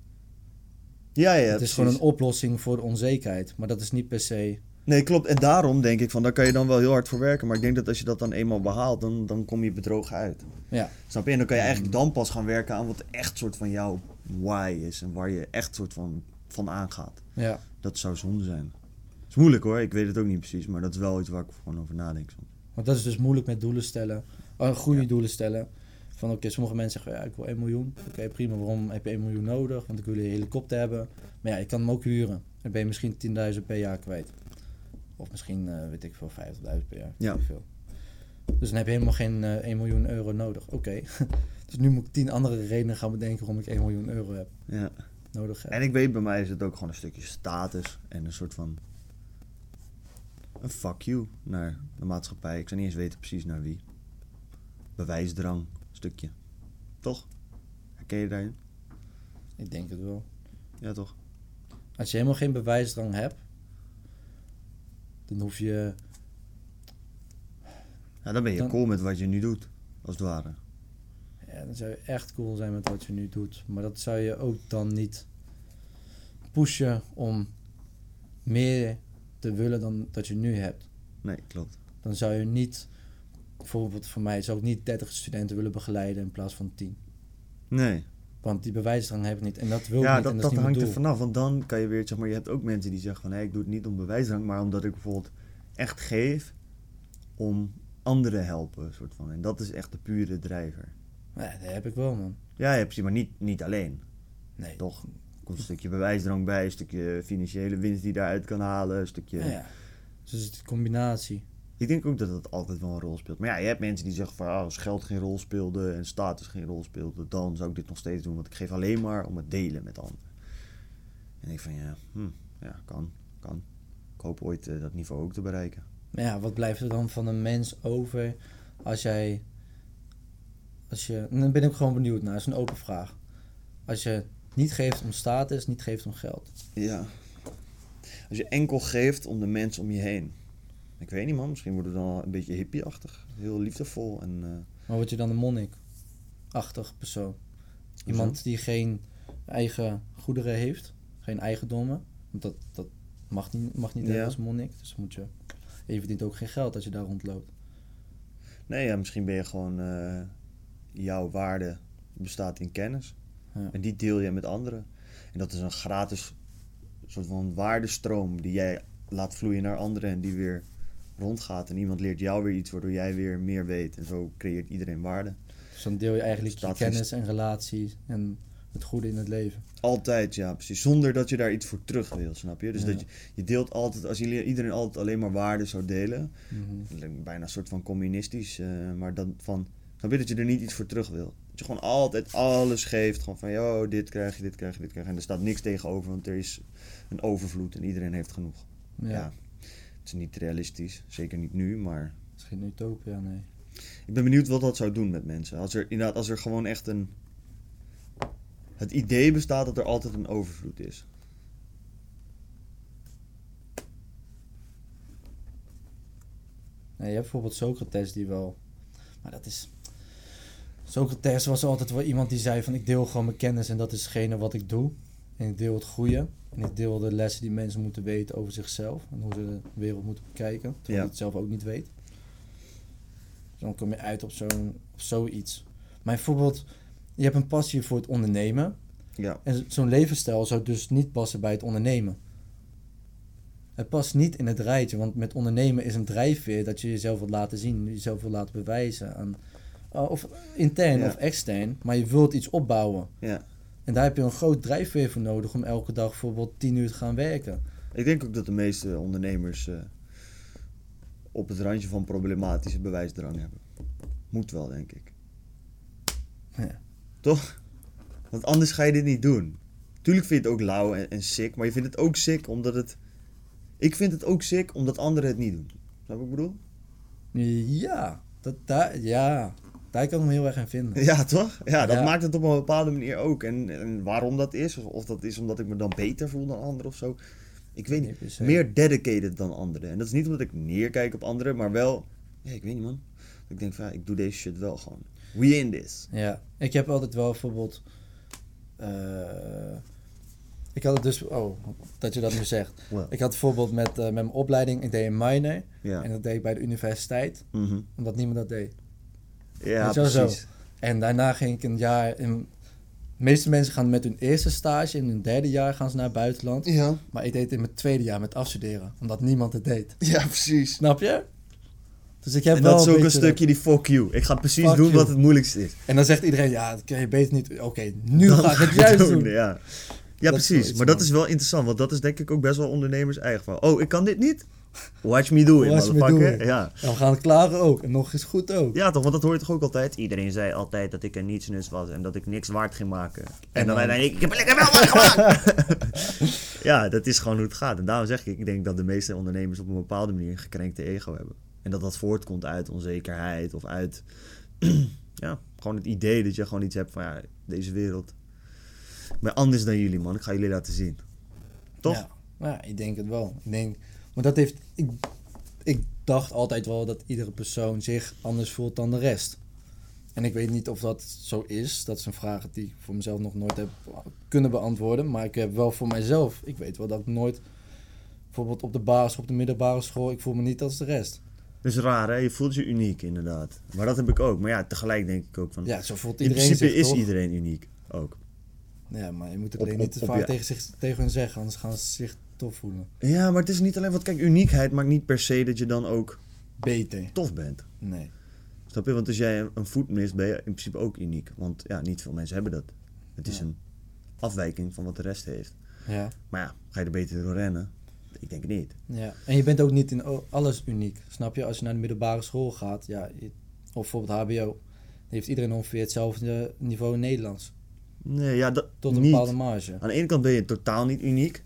ja, ja, het is precies. gewoon een oplossing voor onzekerheid, maar dat is niet per se Nee, klopt. En daarom denk ik van, daar kan je dan wel heel hard voor werken. Maar ik denk dat als je dat dan eenmaal behaalt, dan, dan kom je bedrogen uit. Ja. Snap je? En dan kan je eigenlijk dan pas gaan werken aan wat echt soort van jouw why is. En waar je echt soort van, van aangaat. Ja. Dat zou zonde zijn. Het is moeilijk hoor, ik weet het ook niet precies. Maar dat is wel iets waar ik gewoon over nadenk soms. Want dat is dus moeilijk met doelen stellen. Oh, goede Ja. doelen stellen. Van oké, sommige mensen zeggen ja, ik wil 1 miljoen. Oké, prima. Waarom heb je 1 miljoen nodig? Want ik wil een helikopter hebben. Maar ja, je kan hem ook huren. Dan ben je misschien 10.000 per jaar kwijt. Of misschien, eh, weet ik veel, 50.000 per jaar. Ja. Ik Veel. Dus dan heb je helemaal geen eh 1 miljoen euro nodig. Oké. dus nu moet ik 10 andere redenen gaan bedenken waarom ik 1 miljoen euro heb, Ja. nodig heb. En ik weet, bij mij is het ook gewoon een stukje status. En een soort van... Een fuck you naar de maatschappij. Ik zou niet eens weten precies naar wie. Bewijsdrang, stukje. Toch? Herken je daarin? Ik denk het wel. Ja, toch? Als je helemaal geen bewijsdrang hebt, dan hoef je Ja, dan ben je Dan- cool met wat je nu doet. Als het ware. Ja, dan zou je echt cool zijn met wat je nu doet. Maar dat zou je ook dan niet pushen om meer te willen dan dat je nu hebt. Nee, klopt. Dan zou je niet, bijvoorbeeld voor mij, zou ik niet 30 studenten willen begeleiden in plaats van 10. Nee. Want die bewijsdrang heb ik niet. En dat wil ik Ja, niet. dat, en dat, dat niet hangt er vanaf. Want dan kan je weer, zeg maar, je hebt ook mensen die zeggen van... hé, ik doe het niet om bewijsdrang, maar omdat ik bijvoorbeeld echt geef om anderen helpen, soort van. En dat is echt de pure drijver. Ja, dat heb ik wel, man. Ja, ja precies, maar niet, niet alleen. Nee. Toch? Er komt een stukje bewijsdrang bij, een stukje financiële winst die je daaruit kan halen, een stukje... Ja, ja. Dus het is die combinatie. Ik denk ook dat het altijd wel een rol speelt. Maar ja, je hebt mensen die zeggen van ah, als geld geen rol speelde en status geen rol speelde, dan zou ik dit nog steeds doen. Want ik geef alleen maar om het delen met anderen. En ik van ja, hm, ja, kan, kan. Ik hoop ooit eh, dat niveau ook te bereiken. Maar ja, wat blijft er dan van een mens over als jij. Als je. en Dan ben ik gewoon benieuwd naar, dat is een open vraag. Als je niet geeft om status, niet geeft om geld. Ja. Als je enkel geeft om de mensen om je heen. Ik weet niet man, misschien wordt het dan een beetje hippieachtig. Heel liefdevol en... eh, Maar word je dan een monnik-achtig persoon? Iemand die geen eigen goederen heeft, geen eigendommen. Want dat, dat mag niet, mag niet Ja. als monnik. Dus moet je. En je verdient ook geen geld als je daar rondloopt. Nee, ja, misschien ben je gewoon... eh, jouw waarde bestaat in kennis. Ja. En die deel je met anderen. En dat is een gratis soort van waardestroom die jij laat vloeien naar anderen en die weer rondgaat. En iemand leert jou weer iets waardoor jij weer meer weet. En zo creëert iedereen waarde. Dus dan deel je eigenlijk je kennis en relaties en het goede in het leven. Altijd, ja, precies. Zonder dat je daar iets voor terug wil, snap je? Dus Ja. dat je, je deelt altijd, als iedereen altijd alleen maar waarde zou delen, Mhm. bijna een soort van communistisch, eh, maar dan van, snap je dat je er niet iets voor terug wil? Dat je gewoon altijd alles geeft, gewoon van, yo, dit krijg je, dit krijg je, dit krijg je. En er staat niks tegenover, want er is een overvloed en iedereen heeft genoeg. Ja. Ja. Het is niet realistisch, zeker niet nu, maar Het is geen utopia, nee. ik ben benieuwd wat dat zou doen met mensen. Als er inderdaad, als er gewoon echt een. Het idee bestaat dat er altijd een overvloed is. nee. Je hebt bijvoorbeeld Socrates die wel... Maar dat is... Socrates was altijd wel iemand die zei van ik deel gewoon mijn kennis en dat is hetgene wat ik doe. En ik deel het goede. En ik deel de lessen die mensen moeten weten over zichzelf. En hoe ze de wereld moeten bekijken. Terwijl Ja. het zelf ook niet weet. Dus dan kom je uit op, zo'n, op zoiets. Maar bijvoorbeeld, je hebt een passie voor het ondernemen. Ja, En zo'n levensstijl zou dus niet passen bij het ondernemen. Het past niet in het rijtje, want met ondernemen is een drijfveer dat je jezelf wilt laten zien, jezelf wil laten bewijzen. Aan, uh, of intern Ja. of extern, maar je wilt iets opbouwen. ja. En daar heb je een groot drijfveer voor nodig om elke dag bijvoorbeeld 10 uur te gaan werken. Ik denk ook dat de meeste ondernemers eh, op het randje van problematische bewijsdrang hebben. Moet wel, denk ik. Ja. Toch? Want anders ga je dit niet doen. Tuurlijk vind je het ook lauw en, en sick, maar je vindt het ook sick omdat het... Ik vind het ook sick omdat anderen het niet doen. Snap ik bedoel? Ja, dat, daar, ja, daar kan ik me heel erg in vinden. Ja, toch? Ja, dat Ja. maakt het op een bepaalde manier ook. En, en waarom dat is, of, of dat is omdat ik me dan beter voel dan anderen of zo. Ik weet niet. Meer dedicated dan anderen. En dat is niet omdat ik neerkijk op anderen, maar wel... Ja, ik weet niet, man. Ik denk van, ja, ik doe deze shit wel gewoon. We in this. Ja, ik heb altijd wel bijvoorbeeld. eh, ik had het dus. Oh, dat je dat nu zegt. Well. Ik had bijvoorbeeld met, eh, met mijn opleiding. Ik deed een minor. En dat deed ik bij de universiteit. Mhm. Omdat niemand dat deed. Ja, zo? precies. En daarna ging ik een jaar. In, de meeste mensen gaan met hun eerste stage. In hun derde jaar gaan ze naar het buitenland. Ja. Maar ik deed het in mijn tweede jaar met afstuderen. Omdat niemand het deed. Ja, precies. Snap je? Dus ik heb En wel dat is ook een stukje die fuck you. Ik ga precies Fuck doen you. wat het moeilijkste is. En dan zegt iedereen, ja, dat kun je beter niet. Oké, nu Dan ga ik het juist doen. Ja, ja Dat precies. Maar dat is wel interessant, want dat is denk ik ook best wel ondernemers eigen van. Oh, ik kan dit niet? Watch me do it, Watch me motherfucker. do it. Ja. En we gaan het klagen ook. En nog eens goed ook. ja, toch? Want dat hoor je toch ook altijd? Iedereen zei altijd dat ik een nietsnus was en dat ik niks waard ging maken. En, En dan dan- uiteindelijk, ik heb lekker wel wat gemaakt! ja, dat is gewoon hoe het gaat. En daarom zeg ik, ik denk dat de meeste ondernemers op een bepaalde manier een gekrenkte ego hebben. En dat dat voortkomt uit onzekerheid of uit... ja, gewoon het idee dat je gewoon iets hebt van, ja, deze wereld... Ik ben anders dan jullie, man. Ik ga jullie laten zien. Toch? Ja, ja, ik denk het wel. Ik denk, maar dat heeft. Ik, ik dacht altijd wel dat iedere persoon zich anders voelt dan de rest. En ik weet niet of dat zo is. Dat is een vraag die ik voor mezelf nog nooit heb kunnen beantwoorden. Maar ik heb wel voor mijzelf. Ik weet wel dat ik nooit. Bijvoorbeeld op de basis, op de middelbare school. Ik voel me niet als de rest. Dat is raar, hè? Je voelt je uniek, inderdaad. Maar dat heb ik ook. Maar ja, tegelijk denk ik ook van... Ja, zo voelt in iedereen principe zich is toch? iedereen uniek, ook. Ja, maar je moet het alleen niet te vaak tegen, zich, tegen hun zeggen. Anders gaan ze zich tof voelen. Ja, maar het is niet alleen... Want kijk, uniekheid maakt niet per se dat je dan ook Beter. tof bent. Nee. Snap je? Want als jij een- voet mist, ben je in principe ook uniek. Want ja, niet veel mensen hebben dat. Het is Ja. een afwijking van wat de rest heeft. Ja. Maar ja, ga je er beter door rennen? Ik denk het niet. Ja, en je bent ook niet in alles uniek. Snap je? Als je naar de middelbare school gaat, ja, of bijvoorbeeld HBO, dan heeft iedereen ongeveer hetzelfde niveau Nederlands. Nee, ja, dat Tot een niet. bepaalde marge. Aan de ene kant ben je totaal niet uniek.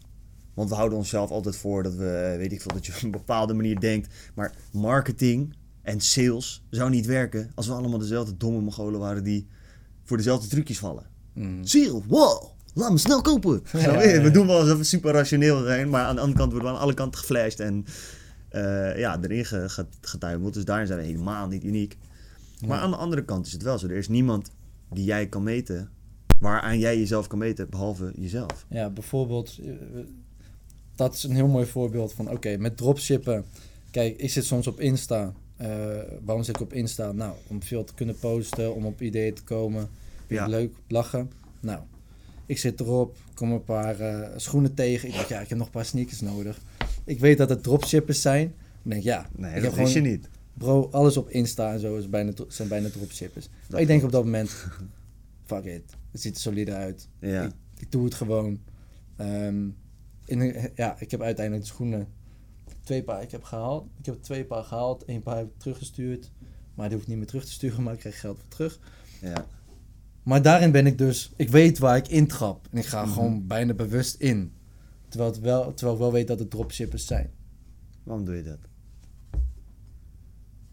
Want we houden onszelf altijd voor dat we, eh, weet ik veel, dat je op een bepaalde manier denkt. Maar marketing en sales zou niet werken als we allemaal dezelfde domme Mongolen waren die voor dezelfde trucjes vallen. Mm. Sale, wow, laat me snel kopen. Snap je? Ja, ja, ja. We doen wel alsof we super rationeel zijn, maar aan de andere kant worden we aan alle kanten geflasht en eh, ja, erin ge- ge- getuimeld. Dus daarin zijn we helemaal niet uniek. Maar aan de andere kant is het wel zo. Er is niemand die jij kan meten, waaraan jij jezelf kan meten, behalve jezelf. Ja, bijvoorbeeld, eh, dat is een heel mooi voorbeeld van, oké, met dropshippen. Kijk, ik zit soms op Insta. Eh, waarom zit ik op Insta? Nou, om veel te kunnen posten, om op ideeën te komen. Ja. Leuk, lachen. Nou, ik zit erop, kom een paar eh, schoenen tegen. Ik denk, ja, ik heb nog een paar sneakers nodig. Ik weet dat het dropshippers zijn. Ik denk, ja, Nee, ik dat heb wist je niet. bro, alles op Insta en zo is bijna, zijn bijna dropshippers. Maar ik denk op dat moment, fuck it, het ziet er solide uit. Ja. Ik, ik doe het gewoon. Ehm, in, ja, ik heb uiteindelijk de schoenen. Twee paar ik heb gehaald. Ik heb twee paar gehaald. Eén paar heb ik teruggestuurd. Maar die hoef ik niet meer terug te sturen, maar ik krijg geld voor terug. ja. Maar daarin ben ik dus, ik weet waar ik intrap. En ik ga Mhm. gewoon bijna bewust in. Terwijl, het wel, terwijl ik wel weet dat het dropshippers zijn. Waarom doe je dat?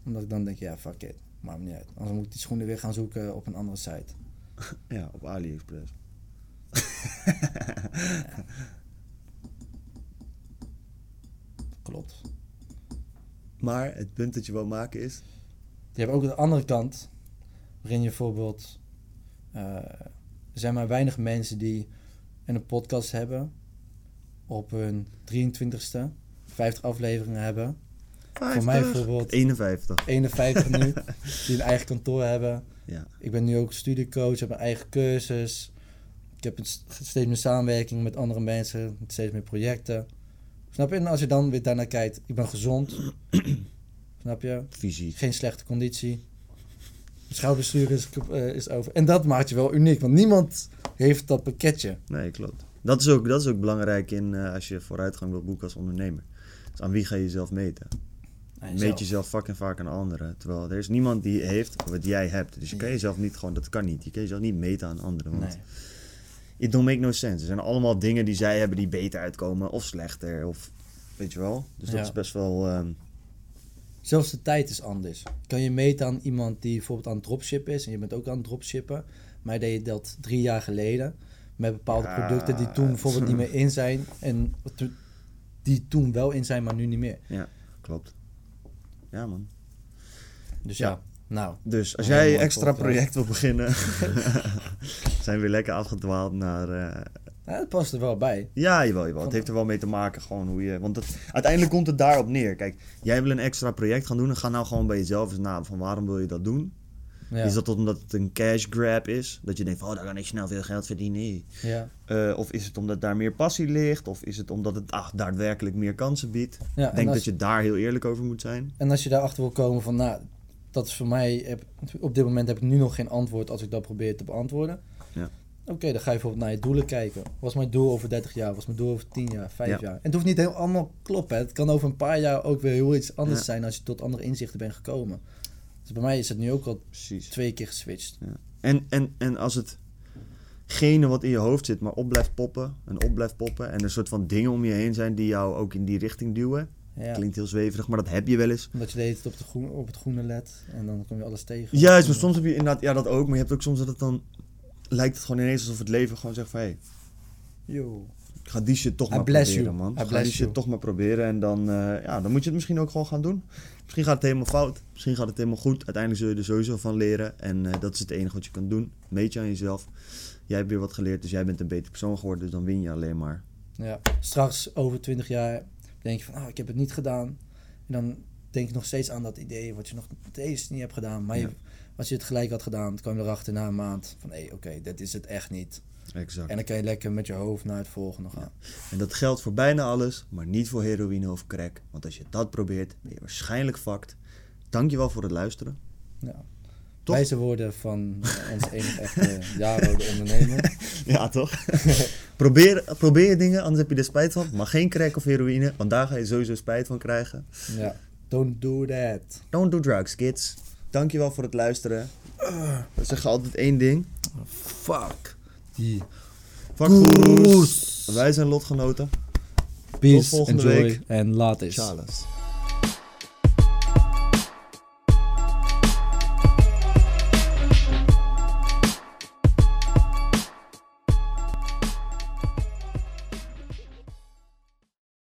Omdat ik dan denk, ja, fuck it. Maakt me niet uit. Anders moet ik die schoenen weer gaan zoeken op een andere site. Ja, op AliExpress. Klopt. Maar het punt dat je wil maken is... Je hebt ook de andere kant, waarin je bijvoorbeeld. eh, er zijn maar weinig mensen die een podcast hebben. Op hun 23ste, 50 afleveringen hebben. Voor mij bijvoorbeeld 51. 51 nu, die een eigen kantoor hebben. Ja. Ik ben nu ook studiecoach, heb mijn eigen cursus. Ik heb een st- steeds meer samenwerking met andere mensen, steeds meer projecten. Snap je? En als je dan weer daarnaar kijkt, ik ben gezond. Snap je? Fysiek. Geen slechte conditie. Mijn schouderbestuur is, eh, is over. En dat maakt je wel uniek, want niemand heeft dat pakketje. Nee, klopt. Dat is ook, dat is ook belangrijk in, eh, als je vooruitgang wilt boeken als ondernemer. Dus aan wie ga je jezelf meten? Meet jezelf fucking vaak aan anderen. Terwijl er is niemand die heeft wat jij hebt. Dus je kan jezelf niet gewoon, dat kan niet. Je kan jezelf niet meten aan anderen. Want Nee. It don't make no sense. Er zijn allemaal dingen die zij hebben die beter uitkomen of slechter. Of weet je wel. Dus dat Ja. is best wel. ehm, Zelfs de tijd is anders. Kan je meten aan iemand die bijvoorbeeld aan het dropshippen is en je bent ook aan het dropshippen, maar deed je dat drie jaar geleden met bepaalde Ja. producten die toen bijvoorbeeld niet meer in zijn en die toen wel in zijn, maar nu niet meer. klopt. Ja, man. Dus Ja. ja, nou, Dus als Een jij extra podcast. project wil beginnen, zijn we weer lekker afgedwaald naar. nou, het past er wel bij. Ja, jawel, jawel. Het Van- heeft er wel mee te maken, gewoon hoe je... Want het, uiteindelijk komt het daarop neer. Kijk, jij wil een extra project gaan doen en ga nou gewoon bij jezelf eens na van waarom wil je dat doen? Ja, Is dat omdat het een cash grab is? Dat je denkt van, oh, daar kan ik snel veel geld verdienen. ja, Eh, of is het omdat daar meer passie ligt? Of is het omdat het ach, daadwerkelijk meer kansen biedt? ja. Ik en denk als- dat je daar heel eerlijk over moet zijn. En als je daarachter wil komen van, nou, dat is voor mij, heb, op dit moment heb ik nu nog geen antwoord als ik dat probeer te beantwoorden. Ja. Oké, dan ga je bijvoorbeeld naar je doelen kijken. Wat is mijn doel over 30 jaar? Wat is mijn doel over 10 jaar, 5 Ja. jaar? En het hoeft niet heel allemaal kloppen. hè. Het kan over een paar jaar ook weer heel iets anders Ja. zijn als je tot andere inzichten bent gekomen. Dus bij mij is het nu ook al Precies. twee keer geswitcht. En, en, en als hetgene wat in je hoofd zit maar op blijft poppen en op blijft poppen... en er soort van dingen om je heen zijn die jou ook in die richting duwen... Ja. Klinkt heel zweverig, maar dat heb je wel eens. Omdat je de hele tijd op, de groen, op het groene let en dan kom je alles tegen. Juist, maar soms heb je inderdaad, ja dat ook, maar je hebt ook soms dat het dan lijkt het gewoon ineens alsof het leven gewoon zegt van hé, hey, Yo. ik ga die shit toch I maar proberen you. man. I Ga bless die shit you. toch maar proberen en dan, eh, ja, dan moet je het misschien ook gewoon gaan doen. Misschien gaat het helemaal fout, misschien gaat het helemaal goed. Uiteindelijk zul je er sowieso van leren en eh, dat is het enige wat je kan doen. Meet je aan jezelf. Jij hebt weer wat geleerd, dus jij bent een beter persoon geworden, dus dan win je alleen maar. Ja, straks over 20 jaar denk je van, ah, ik heb het niet gedaan. En dan denk je nog steeds aan dat idee wat je nog steeds niet hebt gedaan. Maar je- als je het gelijk had gedaan, dan kwam je erachter na een maand van, hé, oké, dit is het echt niet. Exact. En dan kan je lekker met je hoofd naar het volgende gaan. En dat geldt voor bijna alles, maar niet voor heroïne of crack. Want als je dat probeert, ben je waarschijnlijk fucked. Dankjewel voor het luisteren. Ja. Toch? Wijze woorden van onze enige echte Jaro, de ondernemer. Ja, toch? probeer, probeer dingen, anders heb je er spijt van. Maar geen crack of heroïne, want daar ga je sowieso spijt van krijgen. Ja. Don't do that. Don't do drugs, kids. Dankjewel voor het luisteren. We zeggen altijd één ding. Fuck. Die. Fuck. Wij zijn lotgenoten. Peace, volgende enjoy week. en laat is. Charles.